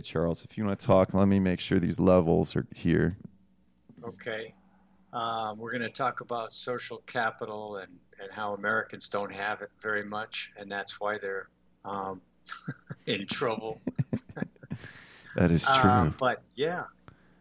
Okay, Charles, if you want to talk, let me make sure these levels are here. Okay. Um, we're going to talk about social capital and, and how Americans don't have it very much, and that's why they're um, in trouble. that is true. Uh, but yeah,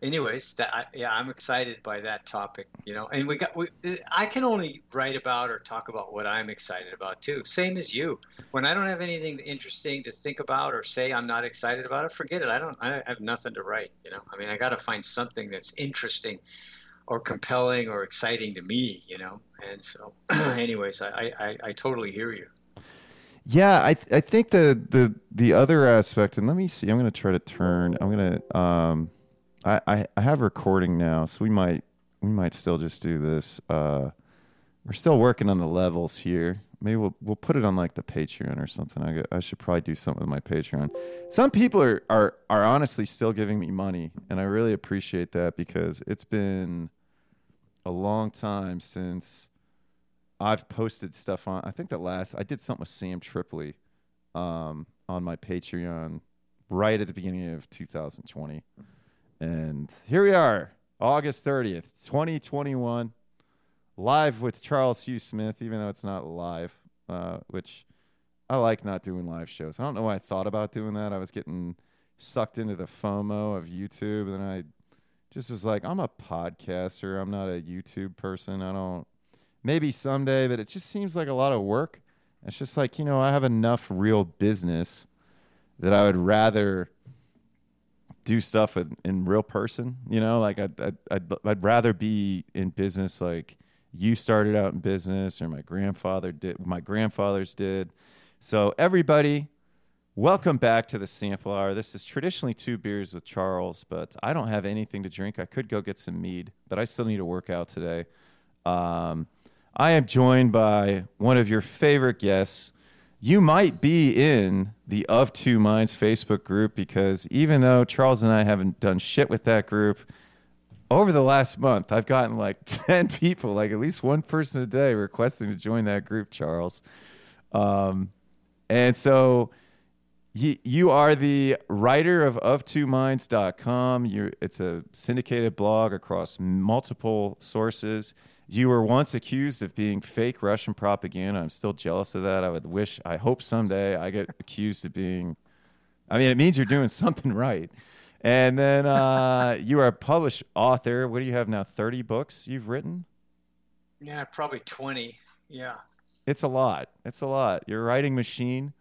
anyways, that yeah, I'm excited by that topic. You know, and we got we, I can only write about or talk about what I'm excited about too. Same as you. When I don't have anything interesting to think about or say I'm not excited about it, forget it. I don't. I have nothing to write. You know, I mean, I got to find something that's interesting or compelling or exciting to me. You know, and so, anyways, I I, I totally hear you. Yeah, I th- I think the the the other aspect, and let me see. I'm going to try to turn. I'm going to um I, I, I have recording now, so we might we might still just do this. Uh, we're still working on the levels here. Maybe we'll we'll put it on like the Patreon or something. I I should probably do something with my Patreon. Some people are are are honestly still giving me money, and I really appreciate that because it's been a long time since I've posted stuff on. I think the last I did something with Sam Tripoli um, on my Patreon right at the beginning of 2020. And here we are, August 30th, 2021, live with Charles Hugh Smith, even though it's not live, uh, which I like not doing live shows. I don't know why I thought about doing that. I was getting sucked into the FOMO of YouTube, and I just was like, I'm a podcaster. I'm not a YouTube person. I don't, maybe someday, but it just seems like a lot of work. It's just like, you know, I have enough real business that I would rather do stuff in, in real person. You know, like I'd, I'd, I'd, I'd rather be in business like you started out in business or my grandfather did, my grandfathers did. So everybody, welcome back to the sample hour. This is traditionally two beers with Charles, but I don't have anything to drink. I could go get some mead, but I still need to work out today. Um, I am joined by one of your favorite guests, you might be in the Of Two Minds Facebook group because even though Charles and I haven't done shit with that group, over the last month, I've gotten like 10 people, like at least one person a day requesting to join that group, Charles. Um, and so you, you are the writer of of2minds.com. you it's a syndicated blog across multiple sources. You were once accused of being fake Russian propaganda. I'm still jealous of that. I would wish, I hope someday I get accused of being. I mean, it means you're doing something right. And then uh, you are a published author. What do you have now? 30 books you've written? Yeah, probably 20. Yeah. It's a lot. It's a lot. You're a writing machine.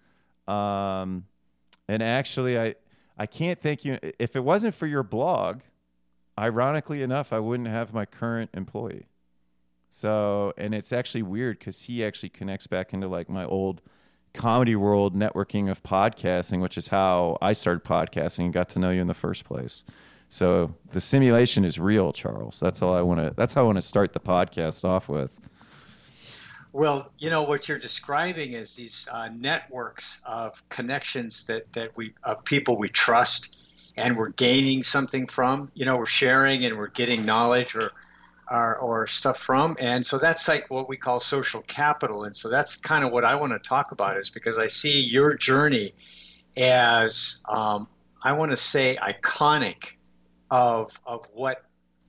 Um, and actually, I, I can't thank you. If it wasn't for your blog, ironically enough, I wouldn't have my current employee. So, and it's actually weird because he actually connects back into like my old comedy world networking of podcasting, which is how I started podcasting and got to know you in the first place. So the simulation is real, Charles. That's all I want to. That's how I want to start the podcast off with. Well, you know what you're describing is these uh, networks of connections that that we of people we trust, and we're gaining something from. You know, we're sharing and we're getting knowledge or or, or stuff from. And so that's like what we call social capital. And so that's kind of what I want to talk about is because I see your journey as, um, I want to say, iconic of, of what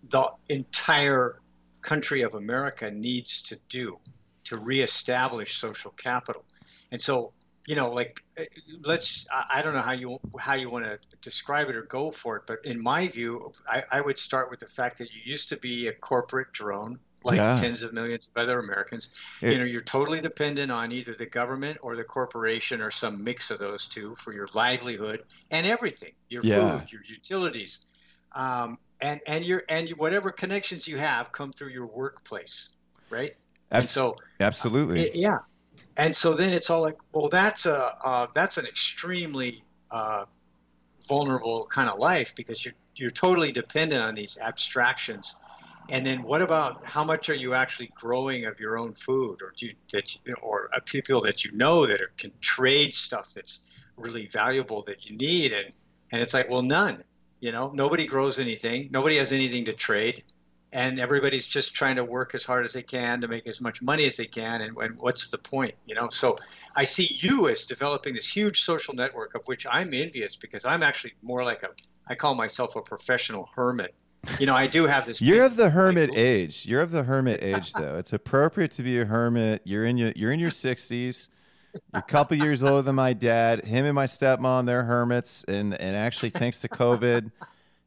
the entire country of America needs to do to reestablish social capital. And so you know, like eh, let's I don't know how you how you want to describe it or go for it, but in my view, I, I would start with the fact that you used to be a corporate drone like yeah. tens of millions of other Americans. It, you know, you're totally dependent on either the government or the corporation or some mix of those two for your livelihood and everything, your yeah. food, your utilities, um, and and your and your, whatever connections you have come through your workplace, right? Abs- and so absolutely, uh, yeah and so then it's all like, well, that's a uh, that's an extremely uh, vulnerable kind of life because you're you're totally dependent on these abstractions. And then what about how much are you actually growing of your own food, or do you, that you, or people that you know that are, can trade stuff that's really valuable that you need, and and it's like, well, none. You know, nobody grows anything. Nobody has anything to trade. And everybody's just trying to work as hard as they can to make as much money as they can. And, and, what's the point you know? So i see you as developing this huge social network of which i'm envious because i'm actually more like a i call myself a professional hermit. You know i do have this you're of the hermit like, age. You're of the hermit age though. It's appropriate to be a hermit. You're in your you're in your 60s you're a couple years older than my dad. Him and my stepmom they're hermits. And and actually thanks to covid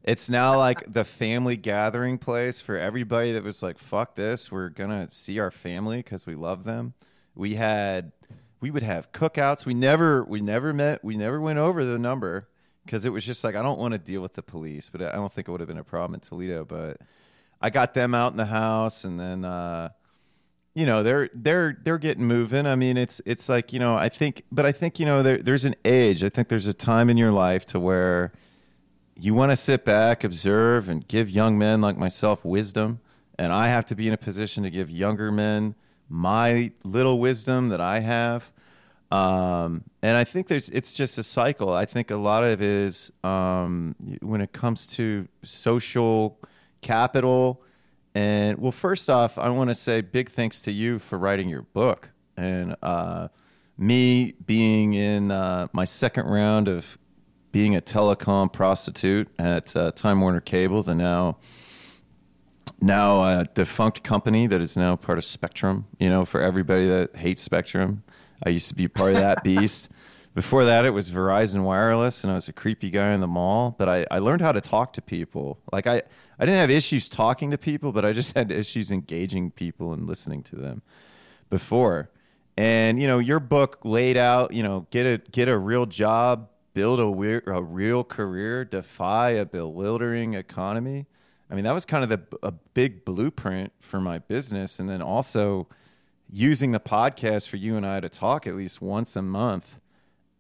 it's now like the family gathering place for everybody that was like, fuck this. We're going to see our family because we love them. We had, we would have cookouts. We never, we never met, we never went over the number because it was just like, I don't want to deal with the police, but I don't think it would have been a problem in Toledo. But I got them out in the house and then, uh, you know they're they're they're getting moving. I mean, it's it's like you know I think, but I think you know there, there's an age. I think there's a time in your life to where you want to sit back, observe, and give young men like myself wisdom. And I have to be in a position to give younger men my little wisdom that I have. Um, and I think there's it's just a cycle. I think a lot of it is um, when it comes to social capital. And well, first off, I want to say big thanks to you for writing your book and uh, me being in uh, my second round of being a telecom prostitute at uh, Time Warner Cable, the now now a defunct company that is now part of Spectrum. You know, for everybody that hates Spectrum, I used to be part of that beast. Before that, it was Verizon Wireless, and I was a creepy guy in the mall. But I, I learned how to talk to people. Like I, I didn't have issues talking to people, but I just had issues engaging people and listening to them before. And you know, your book laid out, you know, get a get a real job, build a, weir- a real career, defy a bewildering economy. I mean, that was kind of the, a big blueprint for my business. And then also using the podcast for you and I to talk at least once a month.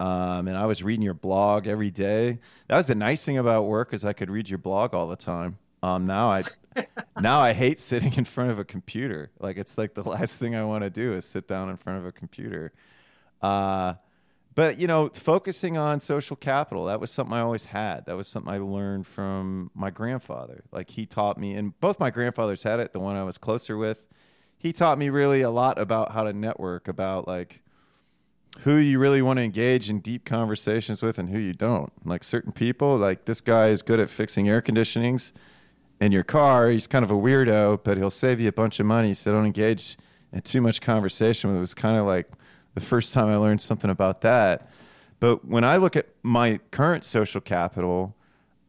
Um, and I was reading your blog every day. That was the nice thing about work is I could read your blog all the time. Um, now I now I hate sitting in front of a computer. Like it's like the last thing I want to do is sit down in front of a computer. Uh, but you know focusing on social capital that was something i always had. That was something i learned from my grandfather. Like he taught me and both my grandfathers had it the one i was closer with. He taught me really a lot about how to network about like who you really want to engage in deep conversations with and who you don't. Like certain people like this guy is good at fixing air conditionings in your car. He's kind of a weirdo but he'll save you a bunch of money so don't engage in too much conversation. With it was kind of like the first time I learned something about that. But when I look at my current social capital,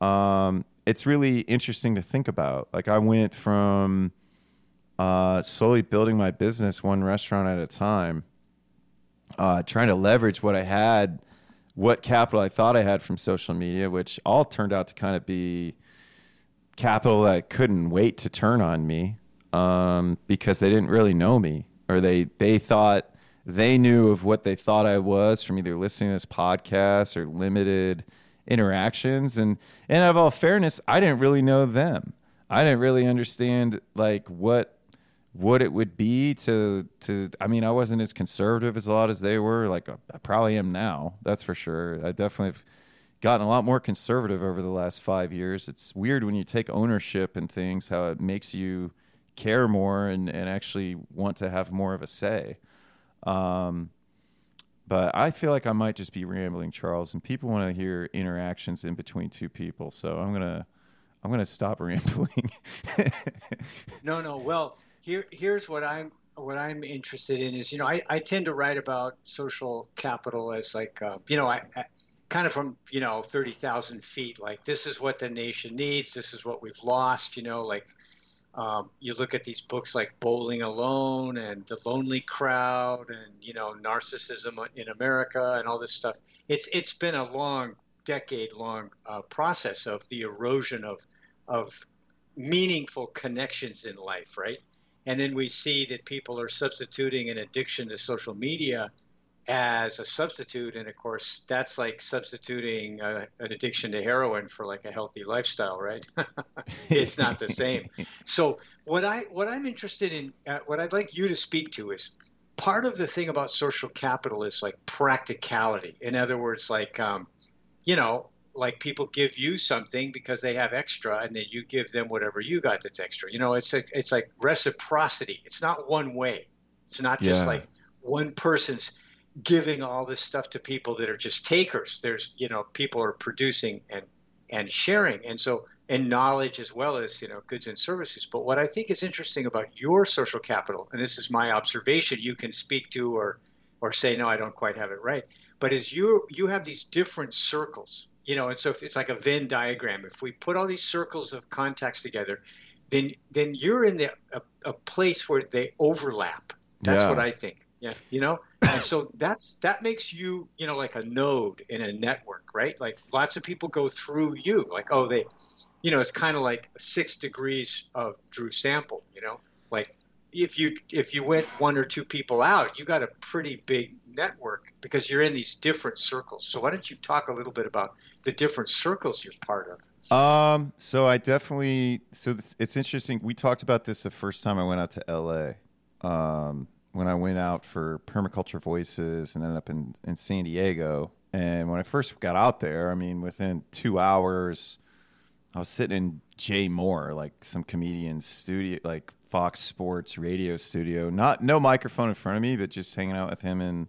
um, it's really interesting to think about. Like I went from uh, slowly building my business one restaurant at a time, uh, trying to leverage what I had, what capital I thought I had from social media, which all turned out to kind of be capital that couldn't wait to turn on me um, because they didn't really know me or they they thought they knew of what they thought I was from either listening to this podcast or limited interactions. And and of all fairness, I didn't really know them. I didn't really understand like what what it would be to to I mean, I wasn't as conservative as a lot as they were. Like uh, I probably am now. That's for sure. I definitely have gotten a lot more conservative over the last five years. It's weird when you take ownership in things, how it makes you care more and, and actually want to have more of a say. Um, but I feel like I might just be rambling, Charles, and people want to hear interactions in between two people. So I'm gonna I'm gonna stop rambling. no, no. Well, here here's what I'm what I'm interested in is you know I, I tend to write about social capital as like uh, you know I, I kind of from you know 30,000 feet like this is what the nation needs this is what we've lost you know like um, you look at these books like Bowling Alone and The Lonely Crowd and you know Narcissism in America and all this stuff. It's it's been a long, decade long uh, process of the erosion of of meaningful connections in life, right? And then we see that people are substituting an addiction to social media as a substitute and of course that's like substituting uh, an addiction to heroin for like a healthy lifestyle right? It's not the same. So what i what i'm interested in uh, what i'd like you to speak to is part of the thing about social capital is like practicality. In other words like um, you know like people give you something because they have extra and then you give them whatever you got that's extra. You know it's like it's like reciprocity. It's not one way. It's not just Yeah. like one person's giving all this stuff to people that are just takers. There's you know people are producing and and sharing. And so and knowledge as well as you know goods and services. But what i think is interesting about your social capital and this is my observation you can speak to or or say no i don't quite have it right. But as you you have these different circles you know and so if it's like a venn diagram. If we put all these circles of contacts together then then you're in the a, a place where they overlap. That's Yeah. what i think. Yeah you know and so that's that makes you you know like a node in a network right like lots of people go through you like oh they you know it's kind of like six degrees of drew sample you know like if you if you went one or two people out you got a pretty big network because you're in these different circles so why don't you talk a little bit about the different circles you're part of Um, so I definitely so it's, interesting. We talked about this the first time I went out to LA. Um, when I went out for Permaculture Voices and ended up in in San Diego. And when I first got out there, I mean, within two hours, I was sitting in Jay Mohr, like some comedian's studio, like Fox Sports radio studio. Not no microphone in front of me, but just hanging out with him and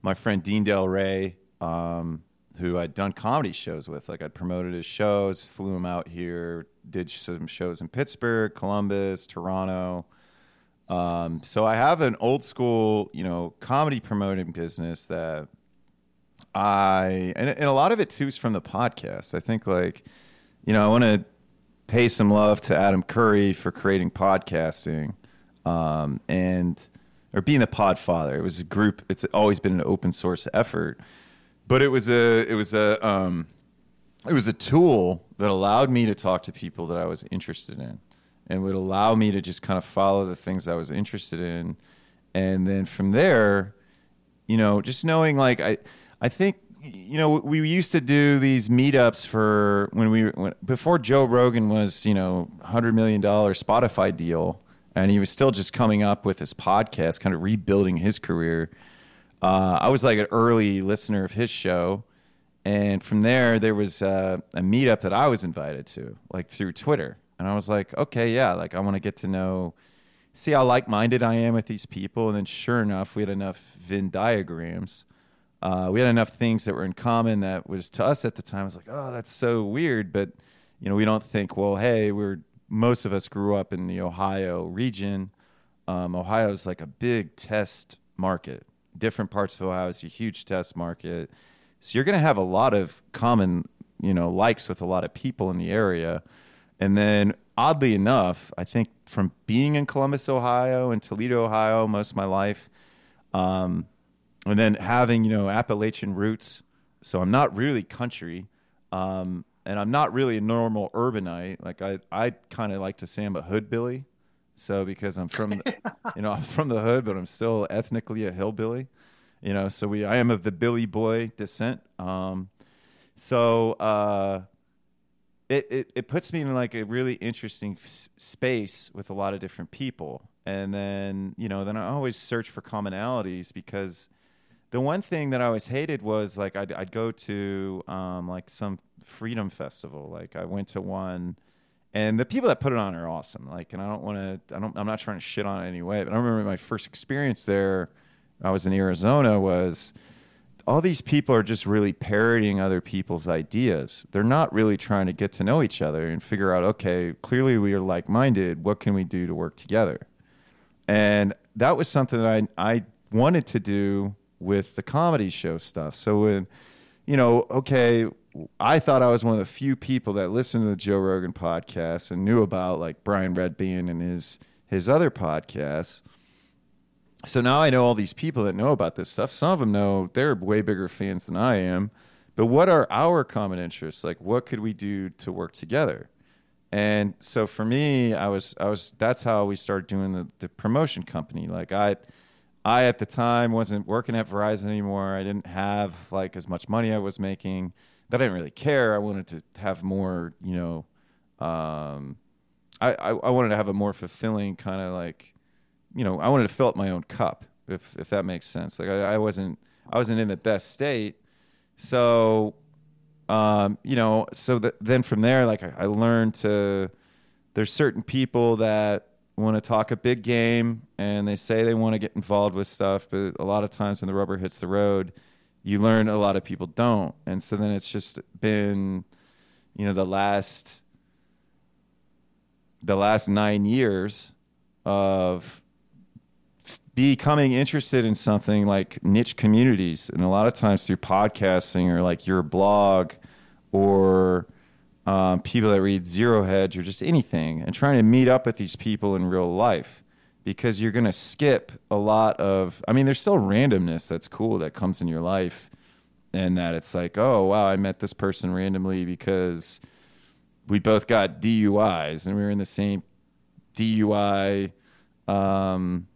my friend Dean Delray, um, who I'd done comedy shows with. Like I'd promoted his shows, flew him out here, did some shows in Pittsburgh, Columbus, Toronto. Um, so I have an old school, you know, comedy promoting business that I and, and a lot of it too is from the podcast. I think like, you know, I want to pay some love to Adam Curry for creating podcasting, um, and or being the Podfather. It was a group. It's always been an open source effort, but it was a it was a um, it was a tool that allowed me to talk to people that I was interested in, and would allow me to just kind of follow the things I was interested in, and then from there, you know, just knowing like I, I think you know we used to do these meetups for when we when, before Joe Rogan was you know hundred million dollar Spotify deal, and he was still just coming up with his podcast, kind of rebuilding his career. Uh, I was like an early listener of his show, and from there there was uh, a meetup that I was invited to, like through Twitter, and I was like, okay, yeah, like I want to get to know see how like-minded I am with these people. And then sure enough, we had enough Venn diagrams. Uh, we had enough things that were in common that was to us at the time. I was like, oh, that's so weird. But, you know, we don't think, well, hey, we're, most of us grew up in the Ohio region. Um, Ohio is like a big test market. Different parts of Ohio is a huge test market. So you're going to have a lot of common, you know, likes with a lot of people in the area. And then, oddly enough, I think from being in Columbus, Ohio, and Toledo, Ohio, most of my life, um, and then having you know Appalachian roots, so I'm not really country, um, and I'm not really a normal urbanite. Like I, I kind of like to say I'm a hoodbilly. So because I'm from, the, you know, I'm from the hood, but I'm still ethnically a hillbilly. You know, so we, I am of the Billy Boy descent. Um, so. Uh, it, it, it puts me in like a really interesting s- space with a lot of different people. And then you know then i always search for commonalities because the one thing that i always hated was like i'd, I'd go to um, like some freedom festival. Like i went to one and the people that put it on are awesome. Like and i don't want to i don't i'm not trying to shit on it anyway but i remember my first experience there i was in arizona was all these people are just really parodying other people's ideas. They're not really trying to get to know each other and figure out, okay, clearly we are like minded. What can we do to work together? And that was something that I, I wanted to do with the comedy show stuff. So when, you know, okay, I thought I was one of the few people that listened to the Joe Rogan podcast and knew about like Brian Redban and his his other podcasts. So now I know all these people that know about this stuff. Some of them know they're way bigger fans than I am. But what are our common interests? Like, what could we do to work together? And so for me, I was, I was. That's how we started doing the, the promotion company. Like I, I at the time wasn't working at Verizon anymore. I didn't have like as much money I was making, but I didn't really care. I wanted to have more, you know, um, I, I, I wanted to have a more fulfilling kind of like you know, I wanted to fill up my own cup, if if that makes sense. Like I, I wasn't I wasn't in the best state, so um, you know, so that then from there, like I, I learned to. There's certain people that want to talk a big game and they say they want to get involved with stuff, but a lot of times when the rubber hits the road, you learn a lot of people don't. And so then it's just been, you know, the last the last nine years of becoming interested in something like niche communities and a lot of times through podcasting or like your blog or um, people that read zero hedge or just anything and trying to meet up with these people in real life because you're going to skip a lot of i mean there's still randomness that's cool that comes in your life and that it's like oh wow i met this person randomly because we both got duis and we were in the same dui um,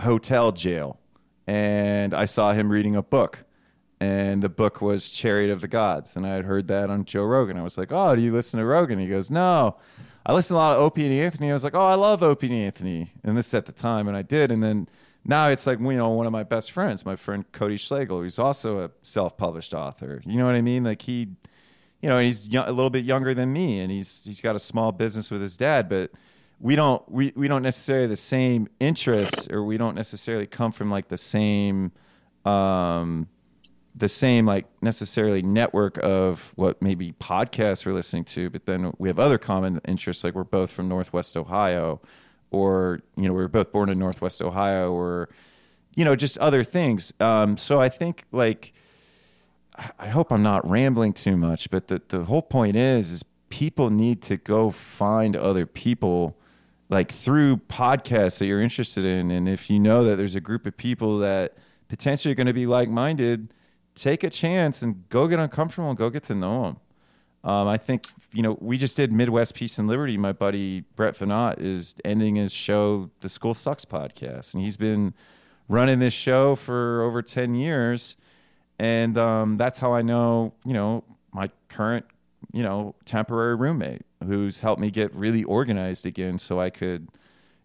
hotel jail and i saw him reading a book and the book was chariot of the gods and i had heard that on joe rogan i was like oh do you listen to rogan he goes no I listened a lot of Opie and Anthony. I was like, oh, I love Opie and Anthony. And this at the time, and I did. And then now it's like, you know, one of my best friends, my friend Cody Schlegel, who's also a self published author. You know what I mean? Like he, you know, he's a little bit younger than me and he's, he's got a small business with his dad, but we don't, we, we don't necessarily the same interests or we don't necessarily come from like the same, um, the same like necessarily network of what maybe podcasts we're listening to, but then we have other common interests like we're both from Northwest Ohio, or you know we are both born in Northwest Ohio, or you know just other things. Um, so I think like I hope I'm not rambling too much, but the the whole point is is people need to go find other people like through podcasts that you're interested in, and if you know that there's a group of people that potentially are going to be like minded take a chance and go get uncomfortable and go get to know them. Um, I think you know we just did Midwest Peace and Liberty. My buddy Brett Veinotte is ending his show, the School Sucks podcast, and he's been running this show for over ten years, and um, that's how I know you know my current you know temporary roommate who's helped me get really organized again, so I could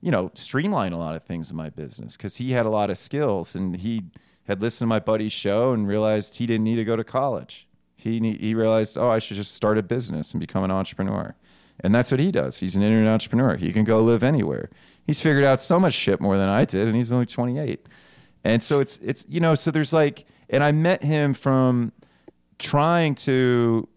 you know streamline a lot of things in my business because he had a lot of skills and he had listened to my buddy's show and realized he didn't need to go to college. He he realized, oh, I should just start a business and become an entrepreneur. And that's what he does. He's an internet entrepreneur. He can go live anywhere. He's figured out so much shit more than I did, and he's only 28. And so it's it's you know, so there's like, and I met him from trying to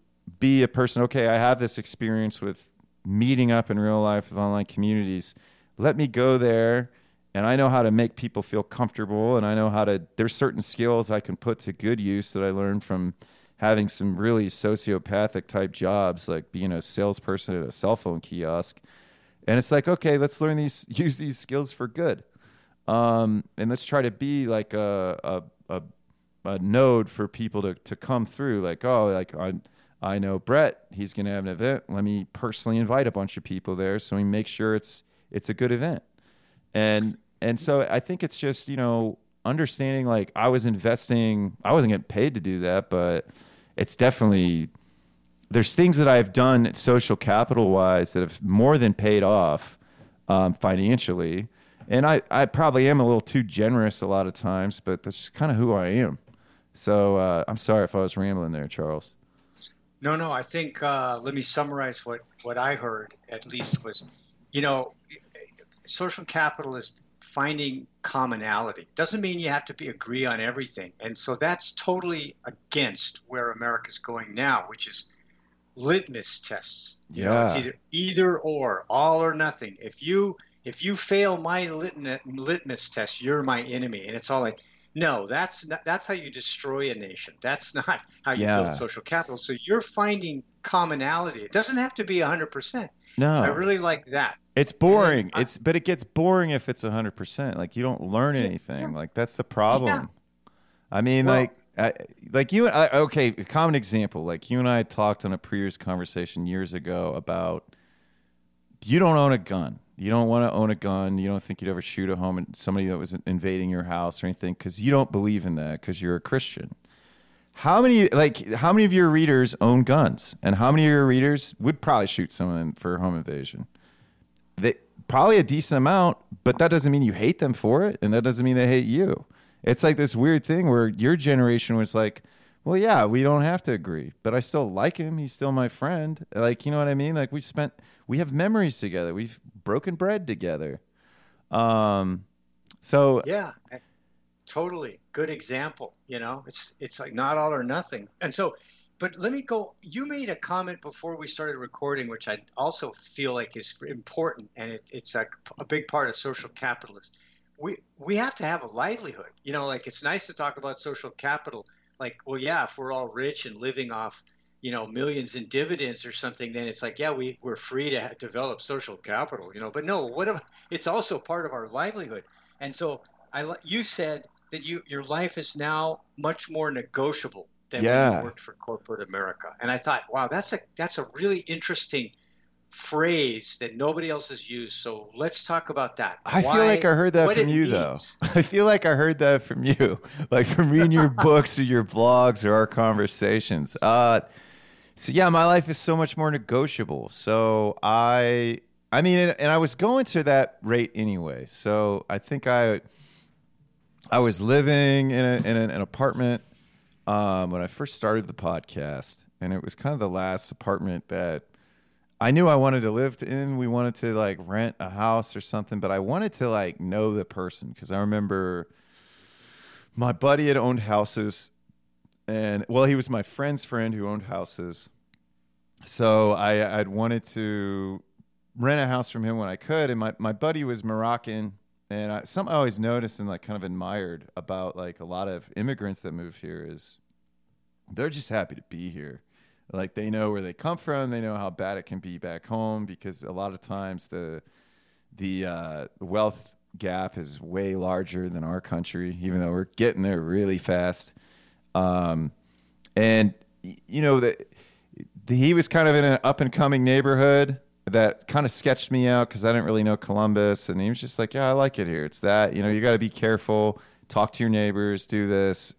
be a person. Okay, I have this experience with meeting up in real life with online communities. Let me go there and I know how to make people feel comfortable and I know how to there's certain skills I can put to good use that I learned from having some really sociopathic type jobs like being a salesperson at a cell phone kiosk and it's like okay let's learn these use these skills for good um, and let's try to be like a, a, a, a node for people to, to come through like oh like I, I know Brett he's going to have an event let me personally invite a bunch of people there so we make sure it's it's a good event and and so I think it's just, you know, understanding like I was investing, I wasn't getting paid to do that, but it's definitely, there's things that I've done social capital wise that have more than paid off um, financially. And I, I probably am a little too generous a lot of times, but that's kind of who I am. So uh, I'm sorry if I was rambling there, Charles. No, no. I think uh, let me summarize what what I heard. At least was, you know, social capital is finding commonality. Doesn't mean you have to be agree on everything. And so that's totally against where America's going now, which is litmus tests. You yeah. know, it's either either or, all or nothing. If you if you fail my litmus test, you're my enemy. And it's all like, no, that's not, that's how you destroy a nation. That's not how you yeah. build social capital. So you're finding commonality. It doesn't have to be 100%. No. I really like that. It's boring. I, it's but it gets boring if it's 100%. Like you don't learn anything. Yeah. Like that's the problem. Yeah. I mean well, like I, like you and I okay, a common example. Like you and I talked on a previous conversation years ago about you don't own a gun. You don't want to own a gun. You don't think you'd ever shoot a home and somebody that was invading your house or anything because you don't believe in that because you're a Christian. How many like how many of your readers own guns, and how many of your readers would probably shoot someone for home invasion? They probably a decent amount, but that doesn't mean you hate them for it, and that doesn't mean they hate you. It's like this weird thing where your generation was like, well, yeah, we don't have to agree, but I still like him. He's still my friend. Like, you know what I mean? Like we spent, we have memories together. We've broken bread together. Um, so yeah, totally good example. You know, it's it's like not all or nothing. And so, but let me go. You made a comment before we started recording, which I also feel like is important, and it, it's a, a big part of social capitalism. We we have to have a livelihood. You know, like it's nice to talk about social capital. Like, well, yeah, if we're all rich and living off you know millions in dividends or something then it's like yeah we, we're free to develop social capital you know but no what if, it's also part of our livelihood. And so i you said that you your life is now much more negotiable than yeah. when you worked for corporate america. And i thought wow that's a that's a really interesting phrase that nobody else has used. So let's talk about that. I Why, feel like i heard that from you means. though i feel like i heard that from you like from reading your books or your blogs or our conversations. Uh so yeah, my life is so much more negotiable. So I, I mean, and I was going to that rate anyway. So I think I, I was living in, a, in an apartment um, when I first started the podcast, and it was kind of the last apartment that I knew I wanted to live in. We wanted to like rent a house or something, but I wanted to like know the person because I remember my buddy had owned houses and well, he was my friend's friend who owned houses. So I I'd wanted to rent a house from him when I could, and my my buddy was Moroccan, and I something I always noticed and like kind of admired about like a lot of immigrants that move here is they're just happy to be here. Like they know where they come from, they know how bad it can be back home because a lot of times the the uh, wealth gap is way larger than our country, even though we're getting there really fast. Um, and you know that he was kind of in an up and coming neighborhood that kind of sketched me out because I didn't really know Columbus, and he was just like, "Yeah, I like it here. It's that you know you got to be careful, talk to your neighbors, do this,"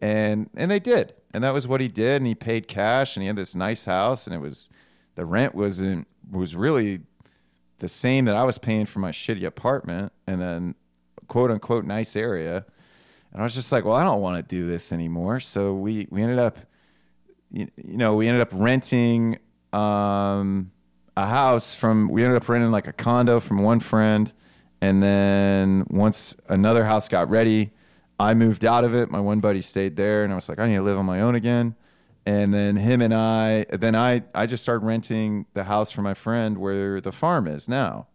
and and they did, and that was what he did, and he paid cash, and he had this nice house, and it was the rent wasn't was really the same that I was paying for my shitty apartment, and then quote unquote nice area. And I was just like, well, I don't want to do this anymore. So we, we ended up, you, you know, we ended up renting um, a house from, we ended up renting like a condo from one friend. And then once another house got ready, I moved out of it. My one buddy stayed there, and I was like, I need to live on my own again. And then him and I, then I, I just started renting the house for my friend where the farm is now.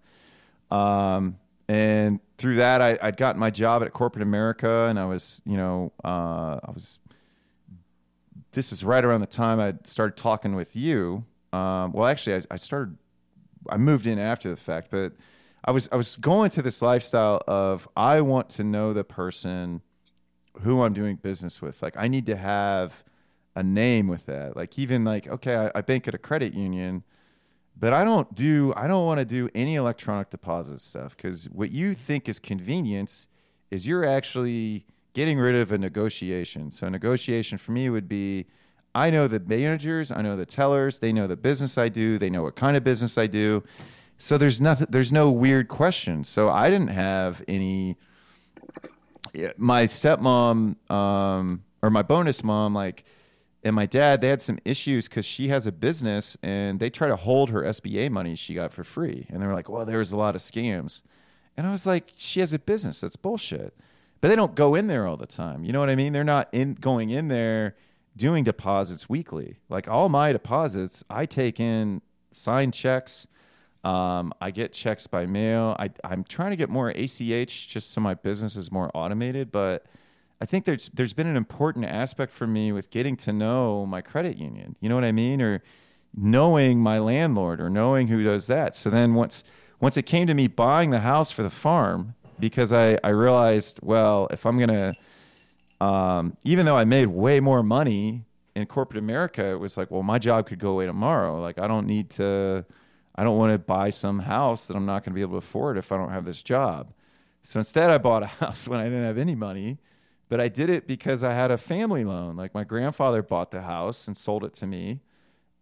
Um, and through that, I, would gotten my job at corporate America, and I was, you know, uh, I was. This is right around the time I started talking with you. Um, well, actually, I, I started. I moved in after the fact, but I was I was going to this lifestyle of I want to know the person who I'm doing business with. Like I need to have a name with that. Like even like okay, I, I bank at a credit union but I don't do I don't want to do any electronic deposit stuff because what you think is convenience is you're actually getting rid of a negotiation. So a negotiation for me would be I know the managers, I know the tellers, they know the business I do, they know what kind of business I do. So there's nothing there's no weird questions. So I didn't have any my stepmom um, or my bonus mom like and my dad they had some issues because she has a business and they try to hold her sba money she got for free. And they were like well there's a lot of scams. And i was like she has a business. That's bullshit. But they don't go in there all the time. You know what i mean? They're not in going in there doing deposits weekly. Like all my deposits i take in signed checks um, i get checks by mail. I, i'm trying to get more ach just so my business is more automated but I think there's there's been an important aspect for me with getting to know my credit union. You know what I mean? Or knowing my landlord or knowing who does that. So then once once it came to me buying the house for the farm, because I, I realized, well, if I'm gonna um, even though I made way more money in corporate America, it was like, well, my job could go away tomorrow. Like I don't need to I don't want to buy some house that I'm not gonna be able to afford if I don't have this job. So instead I bought a house when I didn't have any money but I did it because I had a family loan. Like my grandfather bought the house and sold it to me.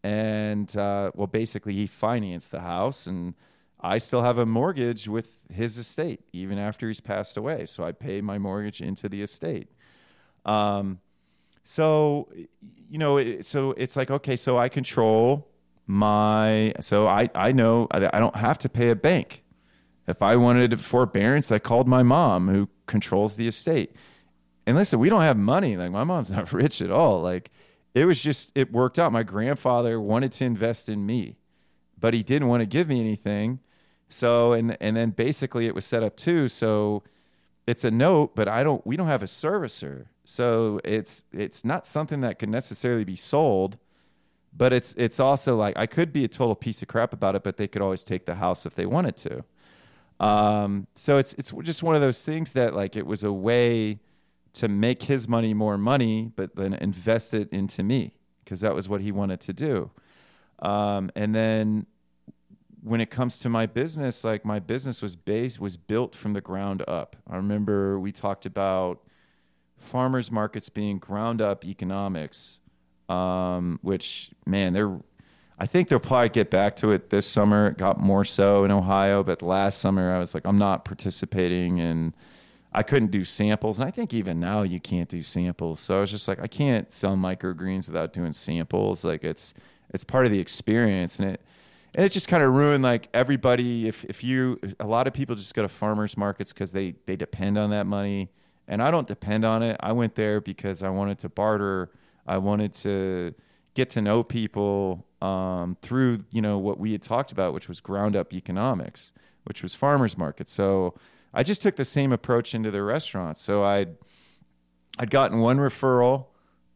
And uh, well, basically, he financed the house, and I still have a mortgage with his estate even after he's passed away. So I pay my mortgage into the estate. Um, so you know, so it's like okay, so I control my. So I I know I, don't have to pay a bank. If I wanted forbearance, I called my mom, who controls the estate. And listen, we don't have money. Like my mom's not rich at all. Like it was just it worked out. My grandfather wanted to invest in me, but he didn't want to give me anything. So and and then basically it was set up too. So it's a note, but I don't we don't have a servicer. So it's it's not something that can necessarily be sold. But it's it's also like I could be a total piece of crap about it, but they could always take the house if they wanted to. Um, so it's it's just one of those things that like it was a way to make his money more money, but then invest it into me because that was what he wanted to do. Um, and then when it comes to my business, like my business was based was built from the ground up. I remember we talked about farmers markets being ground up economics, um, which man, they're I think they'll probably get back to it this summer. It got more so in Ohio, but last summer I was like, I'm not participating and I couldn't do samples. And I think even now you can't do samples. So I was just like, I can't sell microgreens without doing samples. Like it's it's part of the experience and it and it just kind of ruined like everybody if if you a lot of people just go to farmers markets because they they depend on that money and i don't depend on it i went there because i wanted to barter i wanted to get to know people um, through you know what we had talked about which was ground up economics which was farmers markets so i just took the same approach into the restaurant. so i'd i'd gotten one referral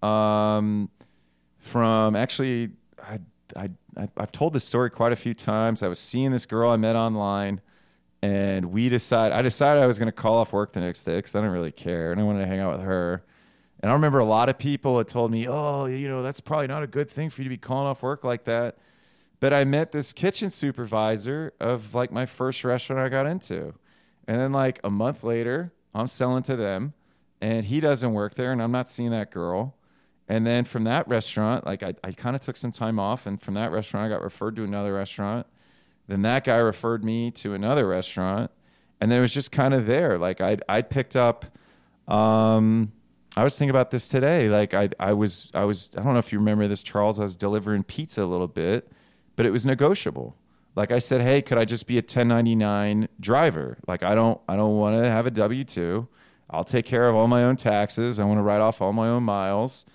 um, from actually I, I I've told this story quite a few times. I was seeing this girl I met online, and we decided I decided I was going to call off work the next day because I didn't really care and I wanted to hang out with her. And I remember a lot of people had told me, "Oh, you know, that's probably not a good thing for you to be calling off work like that." But I met this kitchen supervisor of like my first restaurant I got into, and then like a month later, I'm selling to them, and he doesn't work there, and I'm not seeing that girl. And then from that restaurant, like I, I kind of took some time off, and from that restaurant, I got referred to another restaurant. Then that guy referred me to another restaurant, and then it was just kind of there. Like I I picked up. Um, I was thinking about this today. Like I I was I was I don't know if you remember this, Charles. I was delivering pizza a little bit, but it was negotiable. Like I said, hey, could I just be a 1099 driver? Like I don't I don't want to have a W two. I'll take care of all my own taxes. I want to write off all my own miles.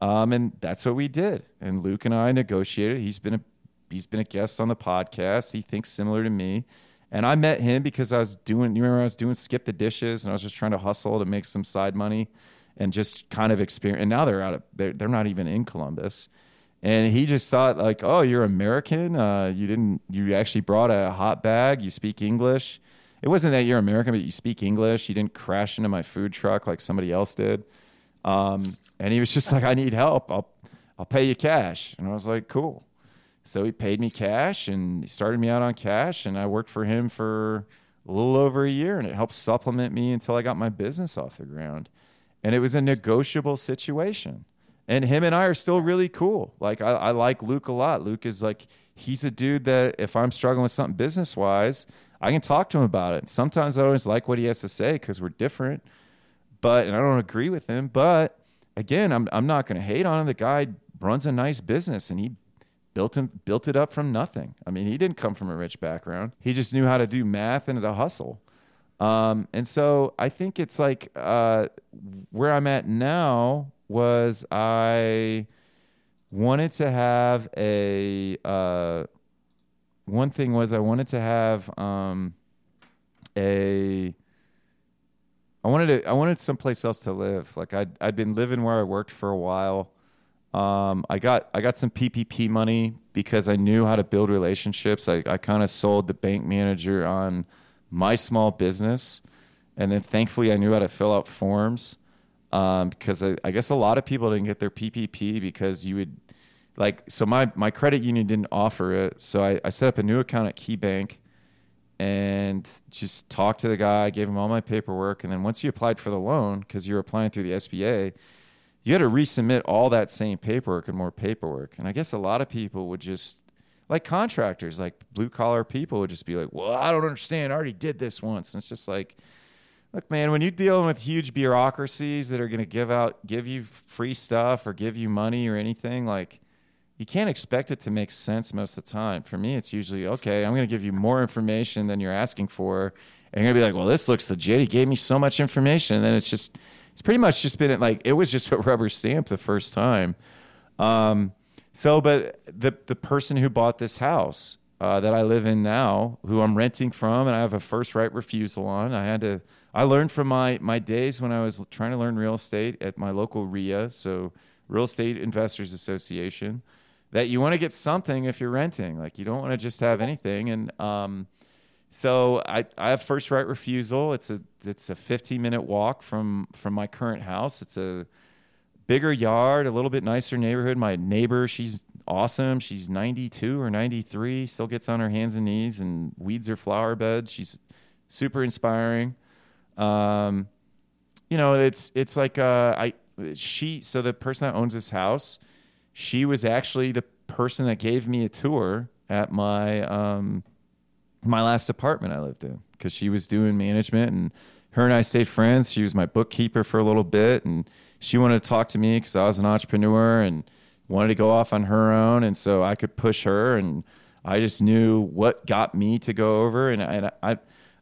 Um, and that's what we did. And Luke and I negotiated. He's been a he's been a guest on the podcast. He thinks similar to me. And I met him because I was doing you remember I was doing skip the dishes and I was just trying to hustle to make some side money and just kind of experience and now they're out of they're they're not even in Columbus. And he just thought like, "Oh, you're American. Uh, you didn't you actually brought a hot bag. You speak English." It wasn't that you're American, but you speak English. You didn't crash into my food truck like somebody else did. Um, and he was just like, I need help. I'll, I'll pay you cash. And I was like, cool. So he paid me cash and he started me out on cash. And I worked for him for a little over a year and it helped supplement me until I got my business off the ground. And it was a negotiable situation. And him and I are still really cool. Like, I, I like Luke a lot. Luke is like, he's a dude that if I'm struggling with something business wise, I can talk to him about it. Sometimes I always like what he has to say because we're different but and I don't agree with him. But again, I'm I'm not going to hate on him. The guy runs a nice business, and he built him built it up from nothing. I mean, he didn't come from a rich background. He just knew how to do math and to hustle. Um, and so I think it's like uh, where I'm at now was I wanted to have a uh, one thing was I wanted to have um, a I wanted to, I wanted someplace else to live. Like I'd I'd been living where I worked for a while. Um, I got I got some PPP money because I knew how to build relationships. I, I kind of sold the bank manager on my small business, and then thankfully I knew how to fill out forms um, because I, I guess a lot of people didn't get their PPP because you would like so my my credit union didn't offer it, so I, I set up a new account at KeyBank and just talked to the guy, gave him all my paperwork, and then once you applied for the loan, because you're applying through the SBA, you had to resubmit all that same paperwork and more paperwork. And I guess a lot of people would just like contractors, like blue collar people would just be like, Well, I don't understand. I already did this once. And it's just like, look, man, when you're dealing with huge bureaucracies that are going to give out, give you free stuff or give you money or anything, like you can't expect it to make sense most of the time. For me, it's usually okay. I'm going to give you more information than you're asking for, and you're going to be like, well, this looks legit. He gave me so much information, and then it's just, it's pretty much just been like it was just a rubber stamp the first time. Um, so, but the the person who bought this house uh, that I live in now, who I'm renting from, and I have a first right refusal on. I had to. I learned from my my days when I was trying to learn real estate at my local RIA, so Real Estate Investors Association, that you want to get something if you're renting. Like you don't want to just have anything. And um, so I I have first right refusal. It's a it's a 15 minute walk from from my current house. It's a bigger yard, a little bit nicer neighborhood. My neighbor, she's awesome. She's 92 or 93, still gets on her hands and knees and weeds her flower bed. She's super inspiring. Um, you know, it's it's like uh, I she so the person that owns this house, she was actually the person that gave me a tour at my um, my last apartment I lived in because she was doing management and her and I stayed friends. She was my bookkeeper for a little bit and she wanted to talk to me because I was an entrepreneur and wanted to go off on her own, and so I could push her, and I just knew what got me to go over, and I, I,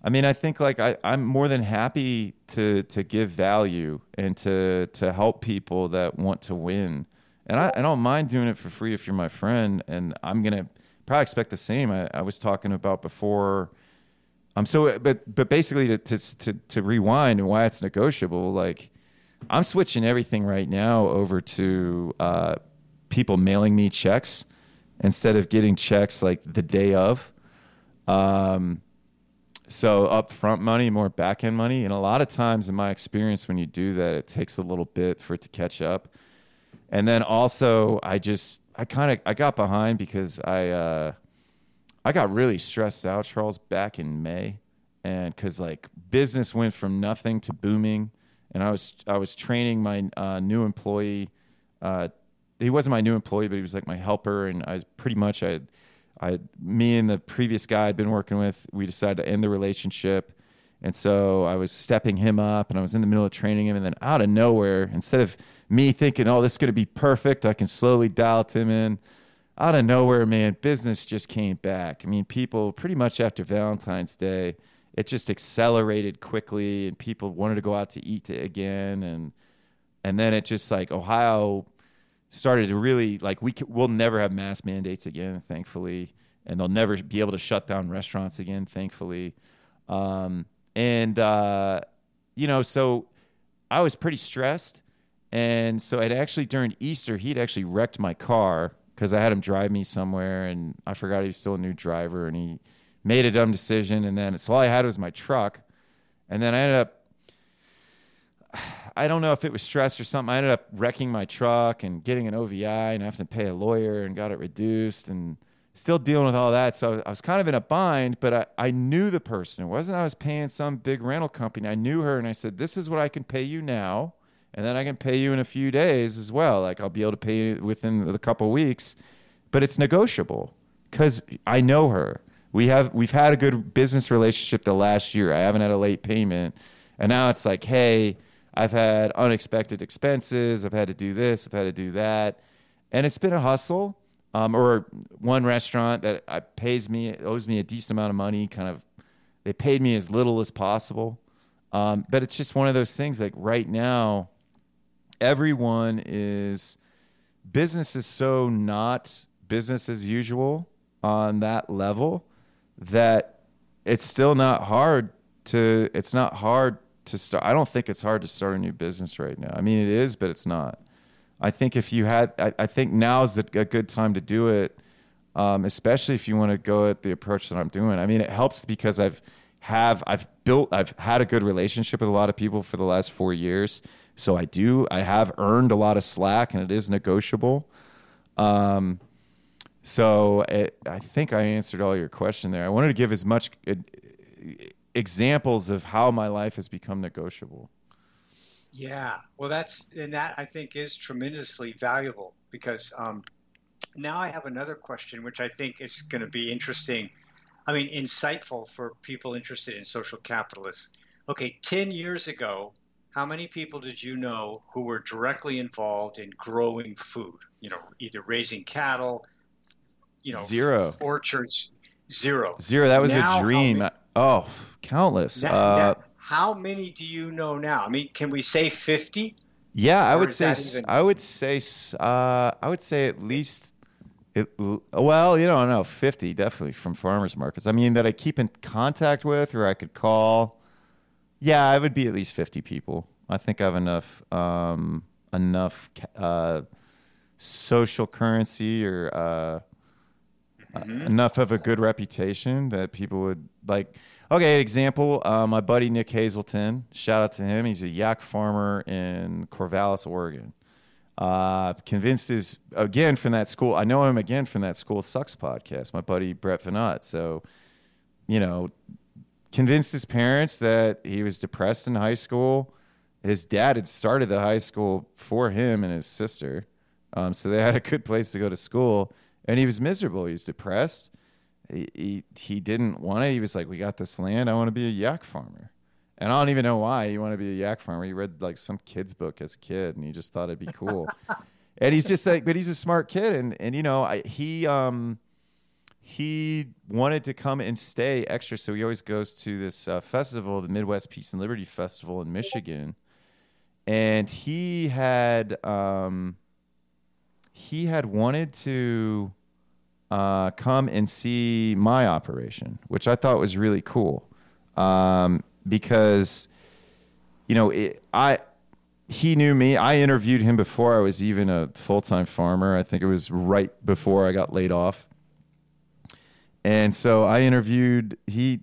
I mean, I think like I, I'm more than happy to to give value and to to help people that want to win, and I, I don't mind doing it for free if you're my friend, and I'm gonna probably expect the same. I, I was talking about before. Um, so, but but basically to, to to to rewind and why it's negotiable, like I'm switching everything right now over to uh, people mailing me checks instead of getting checks like the day of. Um, so upfront money, more back end money, and a lot of times in my experience, when you do that, it takes a little bit for it to catch up. And then also, I just I kind of I got behind because I uh, I got really stressed out, Charles, back in May, and because like business went from nothing to booming, and I was I was training my uh, new employee uh, he wasn't my new employee, but he was like my helper, and I was pretty much I, I, me and the previous guy I'd been working with, we decided to end the relationship, and so I was stepping him up, and I was in the middle of training him, and then out of nowhere, instead of me thinking, oh, this is going to be perfect, I can slowly dial him in. Out of nowhere, man, business just came back. I mean, people pretty much after Valentine's Day, it just accelerated quickly, and people wanted to go out to eat again, and and then it just like Ohio started to really like we we'll never have mass mandates again, thankfully, and they'll never be able to shut down restaurants again, thankfully. Um, and uh, you know, so I was pretty stressed, and so it actually during Easter he'd actually wrecked my car because I had him drive me somewhere, and I forgot he was still a new driver, and he made a dumb decision, and then so all I had was my truck, and then I ended up I don't know if it was stress or something. I ended up wrecking my truck and getting an OVI and having to pay a lawyer and got it reduced and still dealing with all that. So I was kind of in a bind, but I, I knew the person. It wasn't I was paying some big rental company. I knew her and I said, This is what I can pay you now. And then I can pay you in a few days as well. Like I'll be able to pay you within a couple weeks, but it's negotiable because I know her. We have we've had a good business relationship the last year. I haven't had a late payment, and now it's like, hey, I've had unexpected expenses. I've had to do this. I've had to do that, and it's been a hustle. Um, or one restaurant that pays me owes me a decent amount of money. Kind of, they paid me as little as possible. Um, but it's just one of those things. Like right now, everyone is business is so not business as usual on that level that it's still not hard to. It's not hard to start. I don't think it's hard to start a new business right now. I mean, it is, but it's not. I think if you had, I, I think now is a good time to do it, um, especially if you want to go at the approach that I'm doing. I mean, it helps because I've have I've built I've had a good relationship with a lot of people for the last four years. So I do I have earned a lot of slack, and it is negotiable. Um, so it, I think I answered all your question there. I wanted to give as much examples of how my life has become negotiable. Yeah, well, that's and that I think is tremendously valuable because um, now I have another question, which I think is going to be interesting. I mean, insightful for people interested in social capitalists. okay, 10 years ago, how many people did you know who were directly involved in growing food? You know, either raising cattle, you know, Zero. orchards, zero. Zero. That was Now, a dream. many- oh, countless. Now- uh, now, how many do you know now? I mean, can we say 50? Yeah, I would say even- I would say s- uh, I would say at least it, well, you know, no, 50 definitely from farmers markets. I mean that I keep in contact with or I could call. Yeah, I would be at least 50 people. I think I have enough um, enough uh, social currency or uh, uh, enough of a good reputation that people would like. Okay, example, uh, my buddy Nick Hazelton. Shout out to him. He's a yak farmer in Corvallis, Oregon. Uh, convinced his again from that school. I know him again from that school sucks podcast. My buddy Brett Veinotte. So, you know, convinced his parents that he was depressed in high school. His dad had started the high school for him and his sister, um, so they had a good place to go to school. And he was miserable. He was depressed. He, he he didn't want it. He was like, "We got this land. I want to be a yak farmer." And I don't even know why he wanted to be a yak farmer. He read like some kid's book as a kid, and he just thought it'd be cool. and he's just like, but he's a smart kid, and and you know, I, he um he wanted to come and stay extra, so he always goes to this uh, festival, the Midwest Peace and Liberty Festival in Michigan, and he had um he had wanted to uh, come and see my operation, which I thought was really cool um, because you know it, I he knew me. I interviewed him before I was even a full time farmer. I think it was right before I got laid off, and so I interviewed he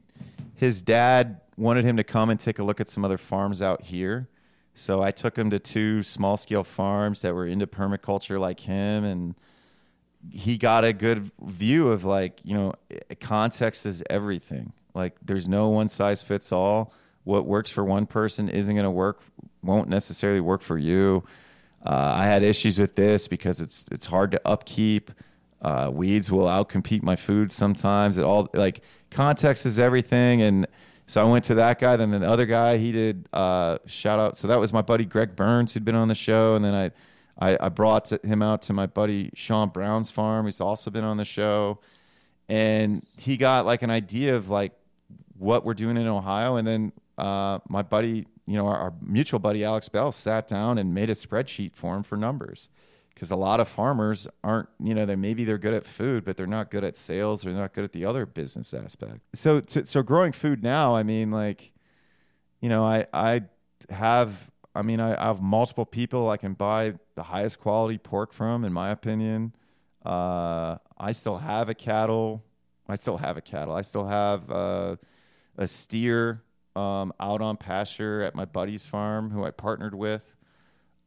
his dad wanted him to come and take a look at some other farms out here. So I took him to two small scale farms that were into permaculture like him and he got a good view of like you know context is everything. Like there's no one size fits all. What works for one person isn't going to work won't necessarily work for you. Uh, i had issues with this because it's it's hard to upkeep. Uh, weeds will outcompete my food sometimes. It all like context is everything. And so i went to that guy then the other guy he did uh, shout out. So that was my buddy greg burns who'd been on the show. And then i I, I brought him out to my buddy Sean Brown's farm. He's also been on the show, and he got like an idea of like what we're doing in Ohio. And then uh, my buddy, you know, our, our mutual buddy Alex Bell, sat down and made a spreadsheet for him for numbers. Because a lot of farmers aren't, you know, they maybe they're good at food, but they're not good at sales. They're not good at the other business aspect. So, to, so growing food now, I mean, like, you know, I I have I mean I, I have multiple people I can buy the highest quality pork from, in my opinion. Uh, I still have a cattle. I still have a cattle. I still have uh, a steer um, out on pasture at my buddy's farm, who I partnered with.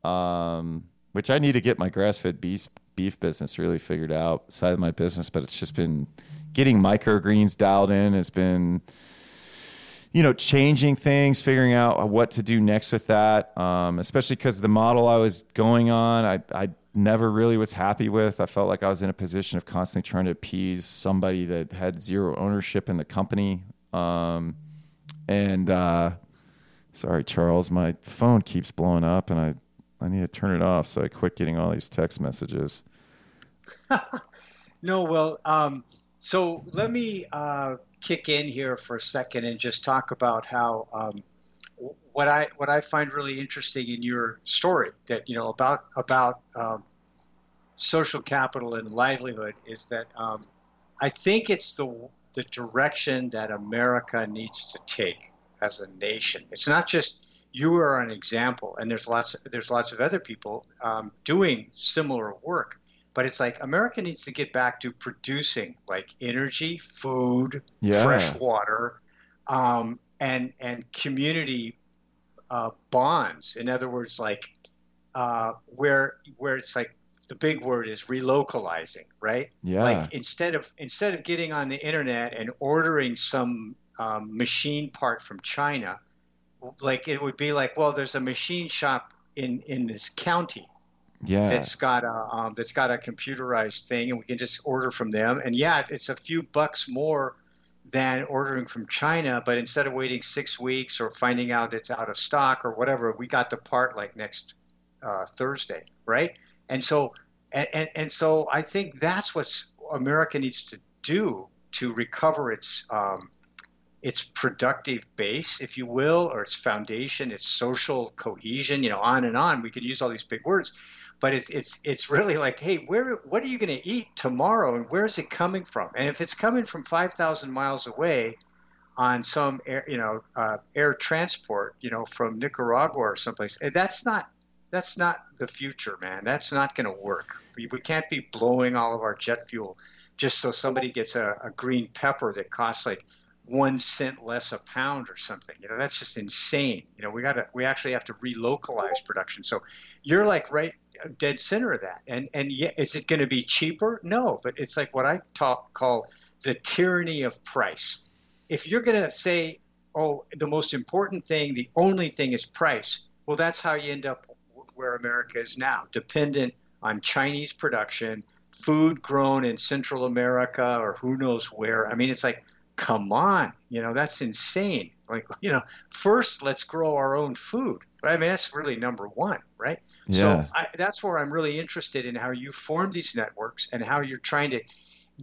Um, which I need to get my grass-fed beef beef business really figured out side of my business, but it's just been getting microgreens dialed in has been you know, changing things, figuring out what to do next with that. Um, especially because the model I was going on, I, I never really was happy with. I felt like I was in a position of constantly trying to appease somebody that had zero ownership in the company. Um, and uh, sorry, Charles, my phone keeps blowing up, and I I need to turn it off so I quit getting all these text messages. No, well, um, so let me uh, kick in here for a second and just talk about how um, what I what I find really interesting in your story that you know about about um, social capital and livelihood is that um, I think it's the the direction that America needs to take as a nation. It's not just you are an example, and there's lots there's lots of other people um, doing similar work. But it's like America needs to get back to producing like energy, food, Yeah. fresh water, um, and and community uh, bonds. In other words, like uh, where where it's like the big word is relocalizing, right? Yeah. Like instead of instead of getting on the internet and ordering some um, machine part from China, like it would be like, well, there's a machine shop in in this county yeah. that's got a um, that's got a computerized thing, and we can just order from them. And yeah, it's a few bucks more than ordering from China. But instead of waiting six weeks or finding out it's out of stock or whatever, we got the part like next uh, Thursday, right? And so, and, and, and so I think that's what America needs to do to recover its um, its productive base, if you will, or its foundation, its social cohesion, you know, on and on. We could use all these big words, but it's it's it's really like, hey, where what are you going to eat tomorrow, and where's it coming from? And if it's coming from five thousand miles away, on some air, you know, uh, air transport, you know, from Nicaragua or someplace, eh, that's not that's not the future, man. That's not going to work. We, we can't be blowing all of our jet fuel just so somebody gets a, a green pepper that costs like one cent less a pound or something. You know, that's just insane. You know, we got to we actually have to relocalize production. So you're like right dead center of that. And and yeah, is it going to be cheaper? No, but it's like what I talk call the tyranny of price. If you're going to say, oh, the most important thing, the only thing is price, well, that's how you end up where America is now, dependent on Chinese production, food grown in Central America or who knows where. I mean, it's like come on, you know, that's insane. Like, you know, first let's grow our own food. I mean, that's really number one, right? Yeah. So I, that's where I'm really interested in how you form these networks and how you're trying to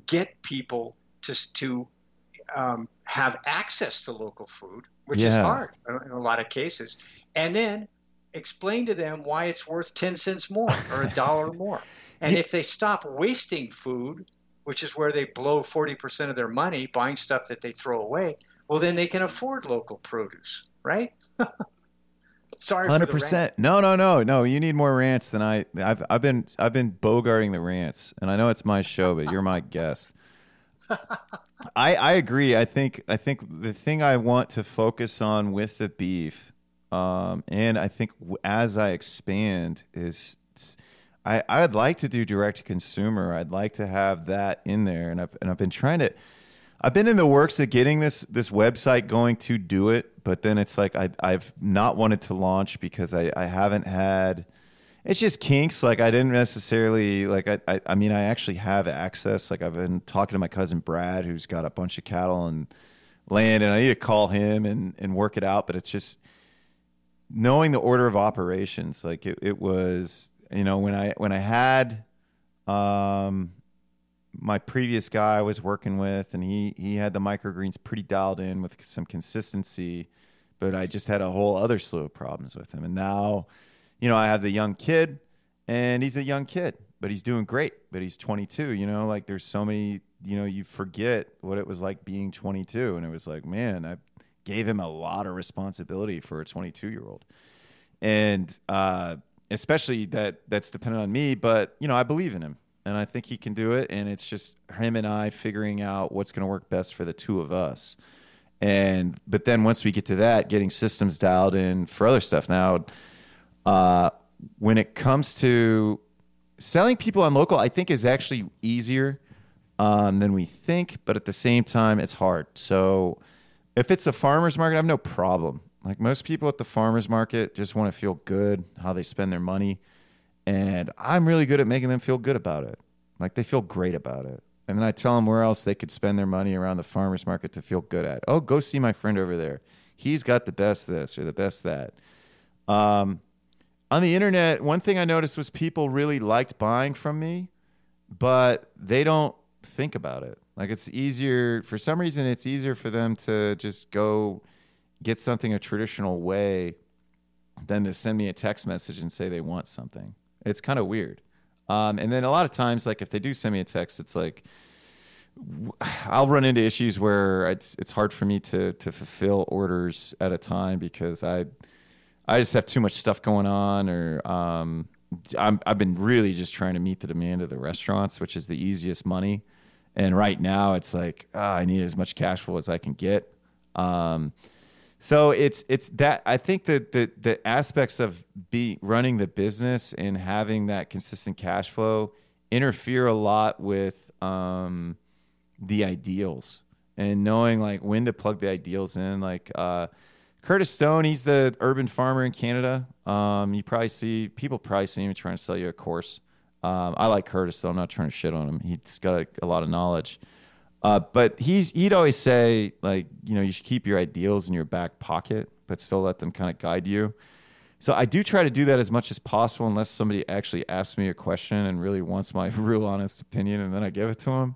get people to, to um, have access to local food, which yeah. is hard in a lot of cases, and then explain to them why it's worth 10 cents more or a dollar more. And if they stop wasting food, which is where they blow 40% of their money buying stuff that they throw away, well, then they can afford local produce, right? Sorry, hundred percent. No, no, no, no. You need more rants than I. I've I've been I've been bogarting the rants, and I know it's my show, but you're my guest. I I agree. I think I think the thing I want to focus on with the beef, um, and I think as I expand is I, I'd like to do direct to consumer. I'd like to have that in there, and I've and I've been trying to. I've been in the works of getting this this website going to do it, but then it's like I I've not wanted to launch because I I haven't had. It's just kinks. Like I didn't necessarily like. I, I I mean I actually have access. Like I've been talking to my cousin Brad, who's got a bunch of cattle and land, and I need to call him and and work it out. But it's just knowing the order of operations. Like it, it was you know when I when I had um, my previous guy I was working with, and he he had the microgreens pretty dialed in with some consistency, but I just had a whole other slew of problems with him. And now, you know, I have the young kid, and he's a young kid, but he's doing great. But he's 22. You know, like there's so many. You know, you forget what it was like being 22, and it was like, man, I gave him a lot of responsibility for a 22 year old, and uh, especially that that's dependent on me. But you know, I believe in him, and I think he can do it. And it's just him and I figuring out what's going to work best for the two of us. And but then once we get to that, getting systems dialed in for other stuff. Now, uh, when it comes to selling people on local, I think is actually easier um, than we think. But at the same time, it's hard. So if it's a farmer's market, I have no problem like most people at the farmers market just want to feel good how they spend their money. And I'm really good at making them feel good about it. Like they feel great about it. And then I tell them where else they could spend their money around the farmers market to feel good at. Oh, go see my friend over there. He's got the best this or the best that. Um, on the internet, one thing I noticed was people really liked buying from me, but they don't think about it. Like it's easier for some reason it's easier for them to just go get something a traditional way than to send me a text message and say they want something. It's kind of weird. Um, and then a lot of times, like if they do send me a text, it's like I'll run into issues where it's it's hard for me to to fulfill orders at a time because I I just have too much stuff going on, or um, i have been really just trying to meet the demand of the restaurants, which is the easiest money. And right now, it's like oh, I need as much cash flow as I can get. Um, so it's it's that I think that the the aspects of be running the business and having that consistent cash flow interfere a lot with um, the ideals and knowing like when to plug the ideals in. Like uh, Curtis Stone, he's the urban farmer in Canada. Um, you probably see people probably see him trying to sell you a course. Um, I like Curtis, so I'm not trying to shit on him. He's got a, a lot of knowledge. Uh, but he's he'd always say like you know you should keep your ideals in your back pocket, but still let them kind of guide you. So I do try to do that as much as possible, unless somebody actually asks me a question and really wants my real honest opinion, and then I give it to them.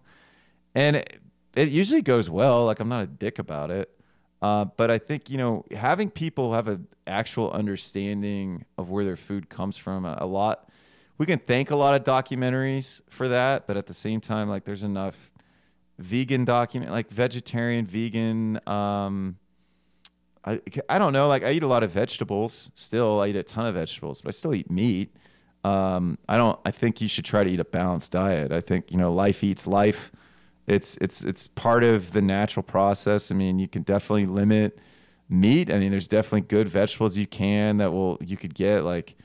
And it, it usually goes well. Like I'm not a dick about it. Uh, but I think you know having people have an actual understanding of where their food comes from a, a, lot. We can thank a lot of documentaries for that, but at the same time, like there's enough vegan document, like vegetarian, vegan. Um, I I don't know. Like I eat a lot of vegetables. Still, I eat a ton of vegetables, but I still eat meat. Um, I don't. I think you should try to eat a balanced diet. I think you know life eats life it's it's it's part of the natural process. I mean, you can definitely limit meat. I mean, there's definitely good vegetables you can that will you could get like,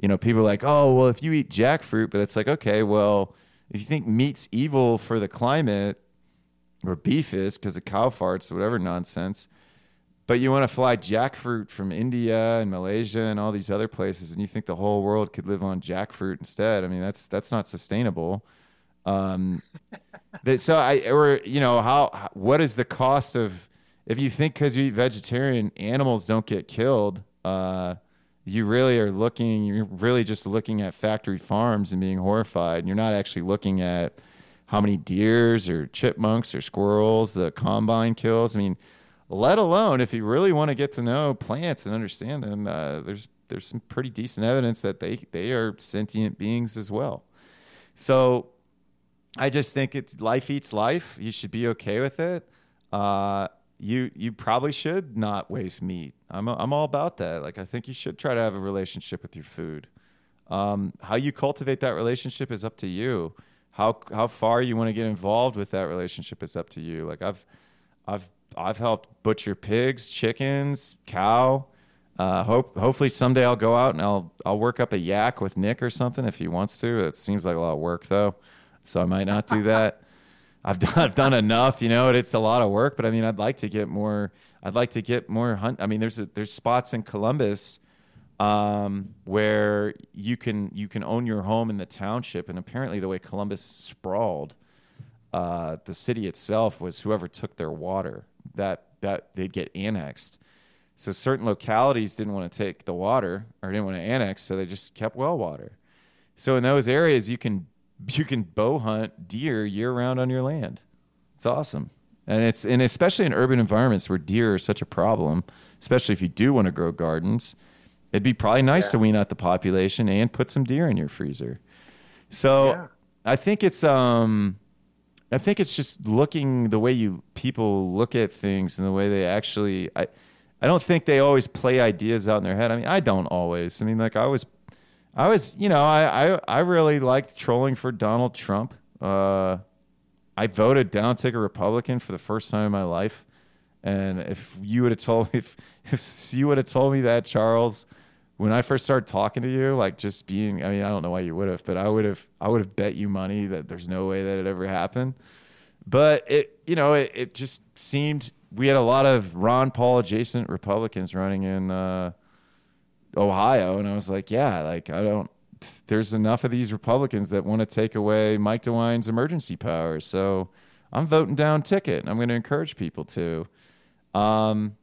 you know, people are like, oh well, if you eat jackfruit, but it's like, okay, well, if you think meat's evil for the climate, or beef is because of cow farts whatever nonsense, but you want to fly jackfruit from India and Malaysia and all these other places, and you think the whole world could live on jackfruit instead. I mean, that's that's not sustainable. Um, that, so I or you know how what is the cost of if you think because you eat vegetarian animals don't get killed. Uh, you really are looking. You're really just looking at factory farms and being horrified. And You're not actually looking at how many deers or chipmunks or squirrels the combine kills. I mean, let alone if you really want to get to know plants and understand them, uh, there's there's some pretty decent evidence that they they are sentient beings as well. So I just think it's life eats life. You should be okay with it. Uh, you you probably should not waste meat. I'm I'm all about that. Like I think you should try to have a relationship with your food. Um, how you cultivate that relationship is up to you. How how far you want to get involved with that relationship is up to you. Like I've I've I've helped butcher pigs, chickens, cow. Uh, hope hopefully someday I'll go out and I'll I'll work up a yak with Nick or something if he wants to. It seems like a lot of work though so I might not do that. I've done, I've done enough, you know. It's a lot of work, but I mean, I'd like to get more. I'd like to get more hunt. I mean, there's a, there's spots in Columbus um, where you can you can own your home in the township, and apparently the way Columbus sprawled, uh, the city itself was whoever took their water that that they'd get annexed. So certain localities didn't want to take the water or didn't want to annex, so they just kept well water. So in those areas, you can you can bow hunt deer year round on your land. It's awesome. And it's and especially in urban environments where deer are such a problem, especially if you do want to grow gardens, it'd be probably nice yeah. to wean out the population and put some deer in your freezer. So yeah. I think it's um I think it's just looking the way you people look at things and the way they actually I I don't think they always play ideas out in their head. I mean, I don't always. I mean, like I was I was, you know, I, I, I really liked trolling for Donald Trump. Uh, I voted down take a Republican for the first time in my life. And if you would have told me, if, if you would have told me that, Charles, when I first started talking to you, like just being, I mean, I don't know why you would have, but I would have, I would have bet you money that there's no way that it ever happened. But it, you know, it, it just seemed we had a lot of Ron Paul adjacent Republicans running in, uh, Ohio, and I was like, yeah, like I don't. There's enough of these Republicans that want to take away Mike DeWine's emergency powers, so I'm voting down ticket. I'm going to encourage people to. Um,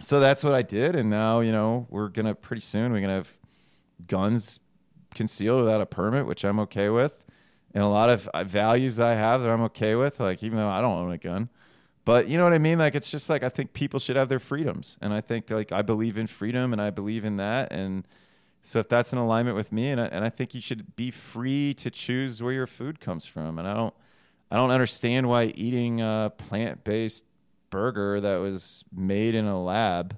so that's what I did, and now you know we're gonna pretty soon we're gonna have guns concealed without a permit, which I'm okay with, and a lot of uh, values I have that I'm okay with. Like even though I don't own a gun, but you know what I mean? Like it's just like I think people should have their freedoms, and I think like I believe in freedom, and I believe in that, and so if that's in alignment with me, and I, and I think you should be free to choose where your food comes from, and I don't I don't understand why eating a plant based burger that was made in a lab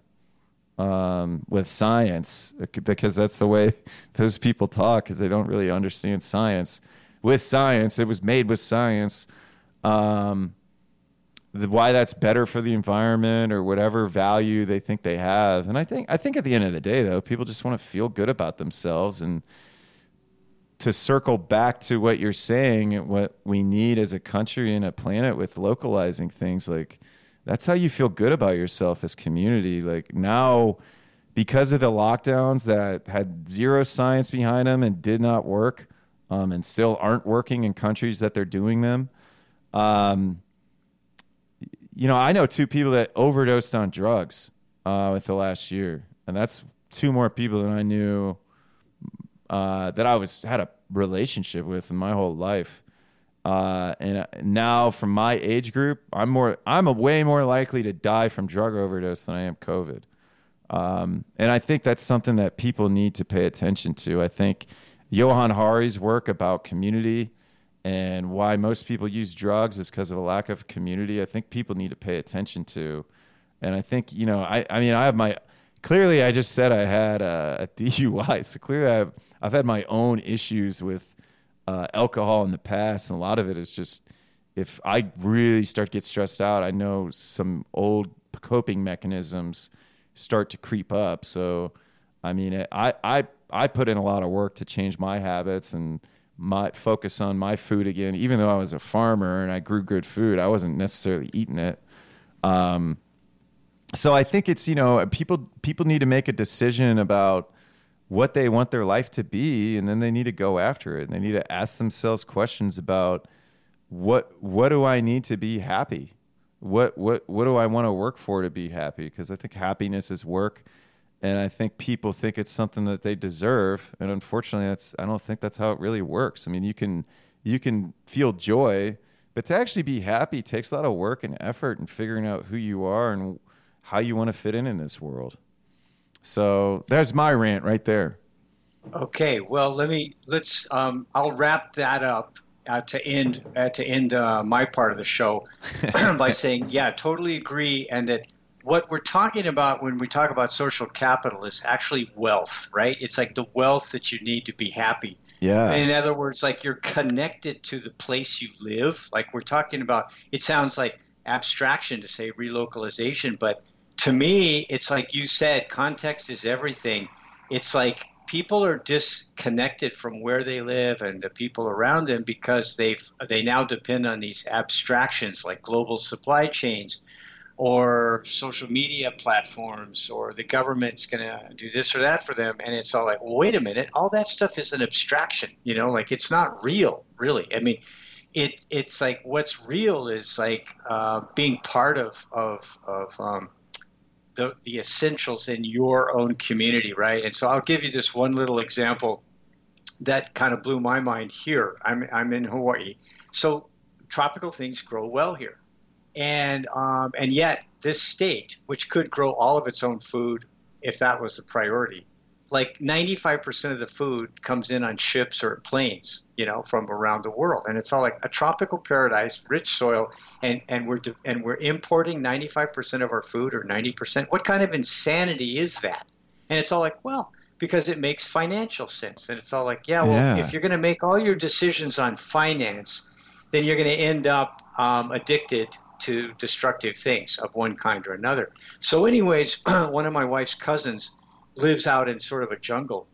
um, with science, because that's the way those people talk, because they don't really understand science. With science, it was made with science. Um, the, why that's better for the environment or whatever value they think they have. And I think I think at the end of the day though, people just want to feel good about themselves and to circle back to what you're saying, what we need as a country and a planet with localizing things like that's how you feel good about yourself as community. Like now because of the lockdowns that had zero science behind them and did not work um, and still aren't working in countries that they're doing them. Um, you know, I know two people that overdosed on drugs uh, with the last year, and that's two more people than I knew uh, that I was had a relationship with in my whole life. Uh, and uh, now, from my age group, I'm more I'm a way more likely to die from drug overdose than I am COVID. Um, and I think that's something that people need to pay attention to. I think Johan Hari's work about community and why most people use drugs is because of a lack of community. I think people need to pay attention to. And I think, you know, I, I mean, I have my, clearly I just said I had a, a DUI. So clearly I've, I've had my own issues with uh, alcohol in the past. And a lot of it is just, if I really start to get stressed out, I know some old coping mechanisms start to creep up. So, I mean, I, I, I put in a lot of work to change my habits and, my focus on my food again. Even though I was a farmer and I grew good food, I wasn't necessarily eating it. Um, so I think it's you know people people need to make a decision about what they want their life to be, and then they need to go after it. And they need to ask themselves questions about what what do I need to be happy? What what what do I want to work for to be happy? Because I think happiness is work and I think people think it's something that they deserve, and unfortunately, that's I don't think that's how it really works. I mean, you can you can feel joy, but to actually be happy takes a lot of work and effort and figuring out who you are and how you want to fit in in this world. So there's my rant right there. Okay, well, let me let's. Um, I'll wrap that up uh, to end uh, to end uh, my part of the show by saying, yeah, totally agree, and that what we're talking about when we talk about social capital is actually wealth, right? It's like the wealth that you need to be happy. Yeah. In other words, like you're connected to the place you live. Like we're talking about, it sounds like abstraction to say relocalization, but to me, it's like you said, context is everything. It's like people are disconnected from where they live and the people around them because they've they now depend on these abstractions like global supply chains or social media platforms or the government's going to do this or that for them and it's all like well wait a minute all that stuff is an abstraction you know like it's not real really i mean it it's like what's real is like uh, being part of of of um, the the essentials in your own community right? And so i'll give you this one little example that kind of blew my mind here. I'm i'm in hawaii. So tropical things grow well here. And um, and yet this state, which could grow all of its own food if that was a priority, like 95% of the food comes in on ships or planes, you know, from around the world, and it's all like a tropical paradise, rich soil, and and we're and we're importing 95% of our food or 90%. What kind of insanity is that? And it's all like, well, because it makes financial sense, and it's all like, yeah, well, yeah. if you're going to make all your decisions on finance, then you're going to end up um, addicted to destructive things of one kind or another. So, anyways, one of my wife's cousins lives out in sort of a jungle,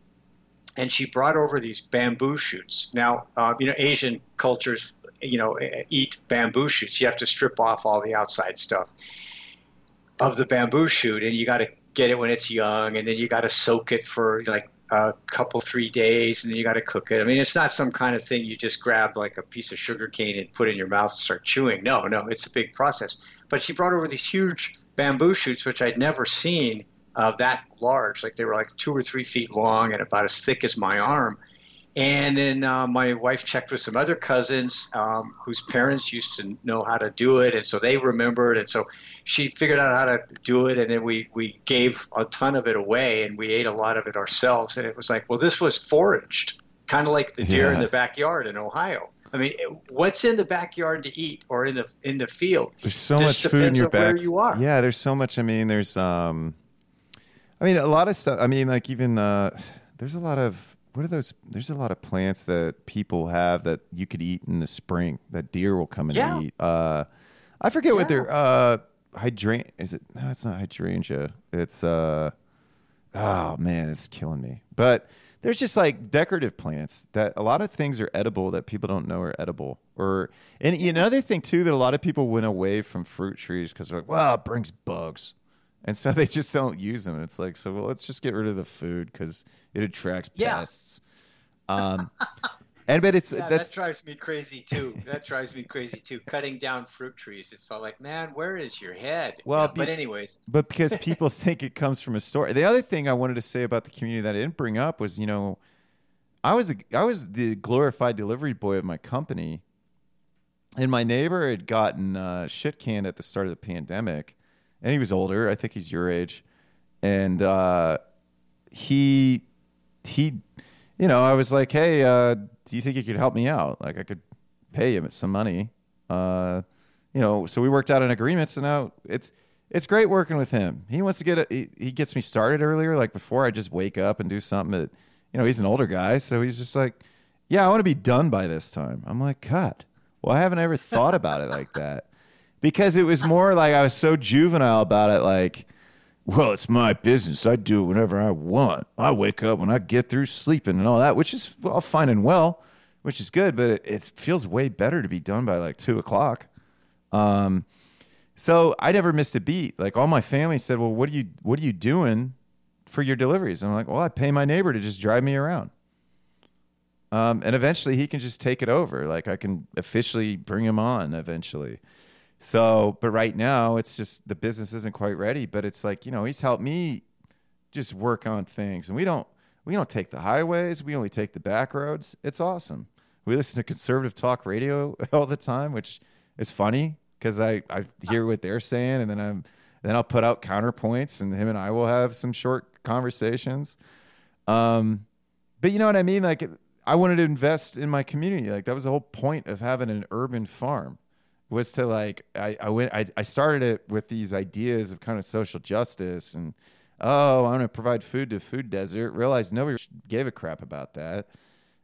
and she brought over these bamboo shoots. Now, uh, you know, Asian cultures, you know, eat bamboo shoots. You have to strip off all the outside stuff of the bamboo shoot, and you got to get it when it's young, and then you got to soak it for like a couple three days and then you got to cook it i mean it's not some kind of thing you just grab like a piece of sugar cane and put in your mouth and start chewing no no it's a big process but she brought over these huge bamboo shoots which i'd never seen uh, that large like they were like two or three feet long and about as thick as my arm and then uh, my wife checked with some other cousins um, whose parents used to know how to do it, and so they remembered. And so she figured out how to do it, and then we, we gave a ton of it away, and we ate a lot of it ourselves. And it was like, well, this was foraged, kind of like the deer yeah. in the backyard in Ohio. I mean, what's in the backyard to eat or in the in the field? There's so much food in your back. you are. Yeah, there's so much. I mean, there's um, I mean, a lot of stuff. I mean, like even uh, there's a lot of what are those? There's a lot of plants that people have that you could eat in the spring that deer will come and yeah. eat. Uh, I forget yeah. what they're uh, hydrant. Is it? No, it's not hydrangea. It's uh, oh man, it's killing me. But there's just like decorative plants that a lot of things are edible that people don't know are edible. Or and another thing too that a lot of people went away from fruit trees because they're like, well, it brings bugs and so they just don't use them. It's like, so well, let's just get rid of the food because it attracts yeah. pests. Um, And but it's Yeah, that's that drives me crazy too. That drives me crazy too. Cutting down fruit trees. It's all like, man, where is your head? Well, know, but anyways, but because people think it comes from a store. The other thing I wanted to say about the community that I didn't bring up was, you know, I was a, I was the glorified delivery boy of my company, and my neighbor had gotten uh, shit canned at the start of the pandemic, and he was older. I think he's your age, and uh, he he, you know, I was like, hey, uh, do you think you could help me out? Like, I could pay him some money. Uh, you know, so we worked out an agreement. So now it's it's great working with him. He wants to get a, he, he gets me started earlier. Like before, I just wake up and do something. That you know, he's an older guy, so he's just like, yeah, I want to be done by this time. I'm like, God, well, I haven't ever thought about it like that because it was more like I was so juvenile about it. Like, well, it's my business. I do it whenever I want. I wake up when I get through sleeping and all that, which is well fine and well, which is good. But it, it feels way better to be done by like two o'clock. Um, so I never missed a beat. Like all my family said, "Well, what are you what are you doing for your deliveries?" And I'm like, "Well, I pay my neighbor to just drive me around." Um, and eventually he can just take it over. Like I can officially bring him on eventually. So, but right now it's just the business isn't quite ready. But it's like you know he's helped me just work on things, and we don't we don't take the highways. We only take the back roads. It's awesome. We listen to conservative talk radio all the time, which is funny because I I hear what they're saying, and then I'm then I'll put out counterpoints, and him and I will have some short conversations. Um, but you know what I mean? Like I wanted to invest in my community. Like that was the whole point of having an urban farm was to like I, I went I, I started it with these ideas of kind of social justice and oh I'm gonna provide food to food desert. Realized nobody gave a crap about that.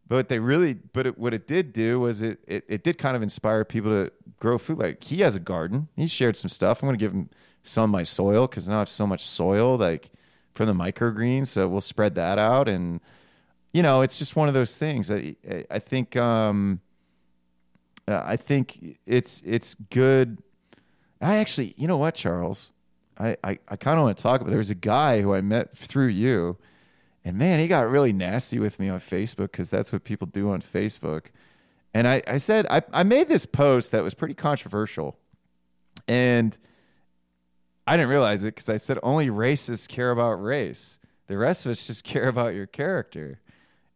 But they really but it, what it did do was it, it it did kind of inspire people to grow food. Like he has a garden. He shared some stuff. I'm gonna give him some of my soil because now I have so much soil like from the microgreens. So we'll spread that out and you know, it's just one of those things. I, I think um, uh, I think it's it's good. I actually, you know what, Charles, I I, I kind of want to talk about. There was a guy who I met through you, and man, he got really nasty with me on Facebook because that's what people do on Facebook. And I I said I I made this post that was pretty controversial, and I didn't realize it because I said only racists care about race. The rest of us just care about your character.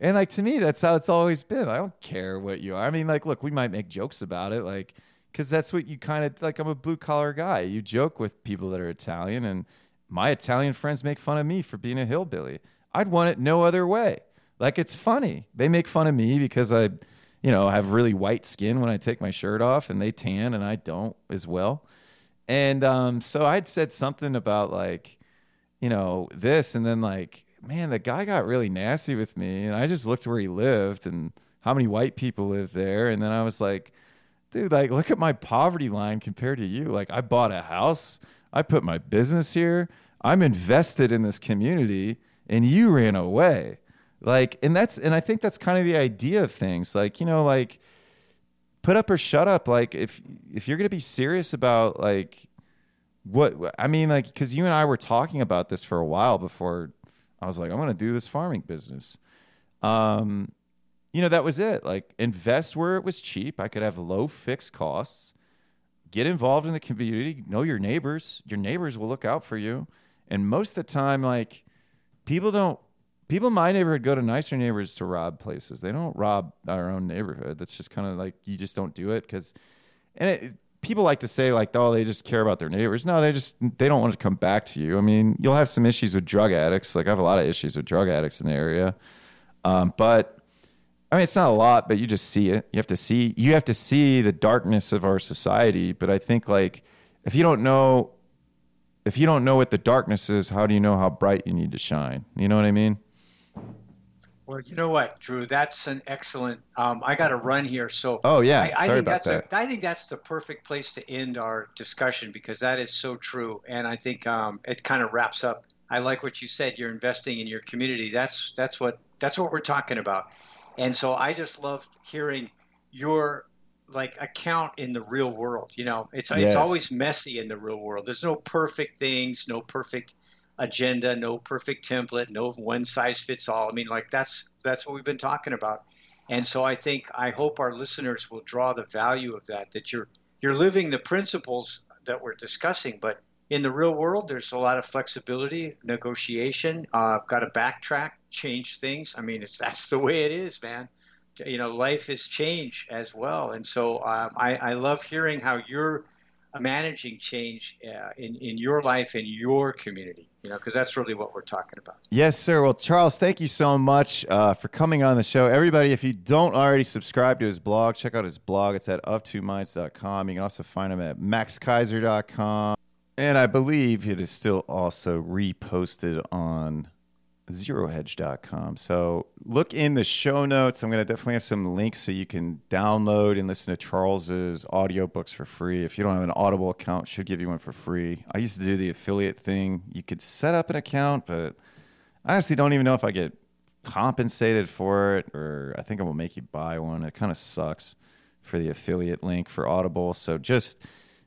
And like to me, that's how it's always been. I don't care what you are. I mean, like, look, we might make jokes about it, like, because that's what you kind of like. I'm a blue collar guy. You joke with people that are Italian, and my Italian friends make fun of me for being a hillbilly. I'd want it no other way. Like, it's funny. They make fun of me because I, you know, have really white skin when I take my shirt off, and they tan, and I don't as well. And um, so I'd said something about like, you know, this, and then like, man, the guy got really nasty with me, and I just looked where he lived and how many white people live there, and then I was like, dude, like, look at my poverty line compared to you. Like, I bought a house, I put my business here, I'm invested in this community, and you ran away. Like, and that's, and I think that's kind of the idea of things. Like, you know, like, put up or shut up. Like, if if you're gonna be serious about like what I mean, like, because you and I were talking about this for a while before I was like, I'm going to do this farming business. Um, you know, that was it. Like, invest where it was cheap. I could have low fixed costs. Get involved in the community. Know your neighbors. Your neighbors will look out for you. And most of the time, like, people don't. People in my neighborhood go to nicer neighbors to rob places. They don't rob our own neighborhood. That's just kind of like you just don't do it because, and it, people like to say like oh they just care about their neighbors. No they just they don't want to come back to you. I mean you'll have some issues with drug addicts. Like i have a lot of issues with drug addicts in the area. Um, but i mean it's not a lot but you just see it. You have to see you have to see the darkness of our society. But i think like if you don't know if you don't know what the darkness is how do you know how bright you need to shine? You know what i mean Well, you know what, Drew? That's an excellent. Um, I got to run here, so oh yeah I, I sorry think about that's that A, I think that's the perfect place to end our discussion because that is so true, and I think um, it kind of wraps up. I like what you said. You're investing in your community. That's that's what that's what we're talking about, and so I just love hearing your like account in the real world. You know, it's Yes. it's always messy in the real world. There's no perfect things, no perfect agenda, no perfect template, no one size fits all. I mean, like that's that's what we've been talking about. And so I think I hope our listeners will draw the value of that. That you're you're living the principles that we're discussing, but in the real world, there's a lot of flexibility, negotiation. Uh, I've got to backtrack, change things. I mean, it's that's the way it is, man. You know, life is change as well, and so um, I, I love hearing how you're managing change uh, in in your life in your community. You know, because that's really what we're talking about. Yes, sir. Well, Charles, thank you so much uh, for coming on the show. Everybody, if you don't already subscribe to his blog, check out his blog. It's at of2minds.com. You can also find him at maxkeiser.com. And I believe it is still also reposted on zerohedge.com. So look in the show notes. I'm going to definitely have some links so you can download and listen to Charles's audiobooks for free. If you don't have an Audible account, should give you one for free. I used to do the affiliate thing. You could set up an account, but I honestly don't even know if I get compensated for it or I think I will make you buy one. It kind of sucks for the affiliate link for Audible. So just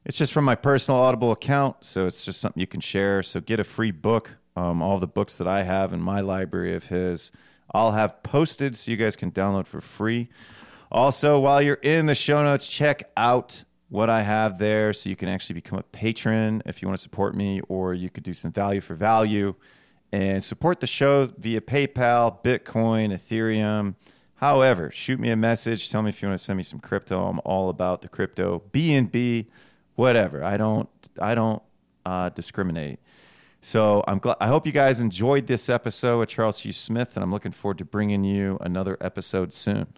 it's just from my personal Audible account, so it's just something you can share. So get a free book. Um, all the books that I have in my library of his, I'll have posted so you guys can download for free. Also, while you're in the show notes, check out what I have there so you can actually become a patron if you want to support me, or you could do some value for value and support the show via PayPal, Bitcoin, Ethereum. However, shoot me a message. Tell me if you want to send me some crypto. I'm all about the crypto. BNB whatever. I don't I don't uh, discriminate. So I'm glad. I hope you guys enjoyed this episode with Charles Hugh Smith, and I'm looking forward to bringing you another episode soon.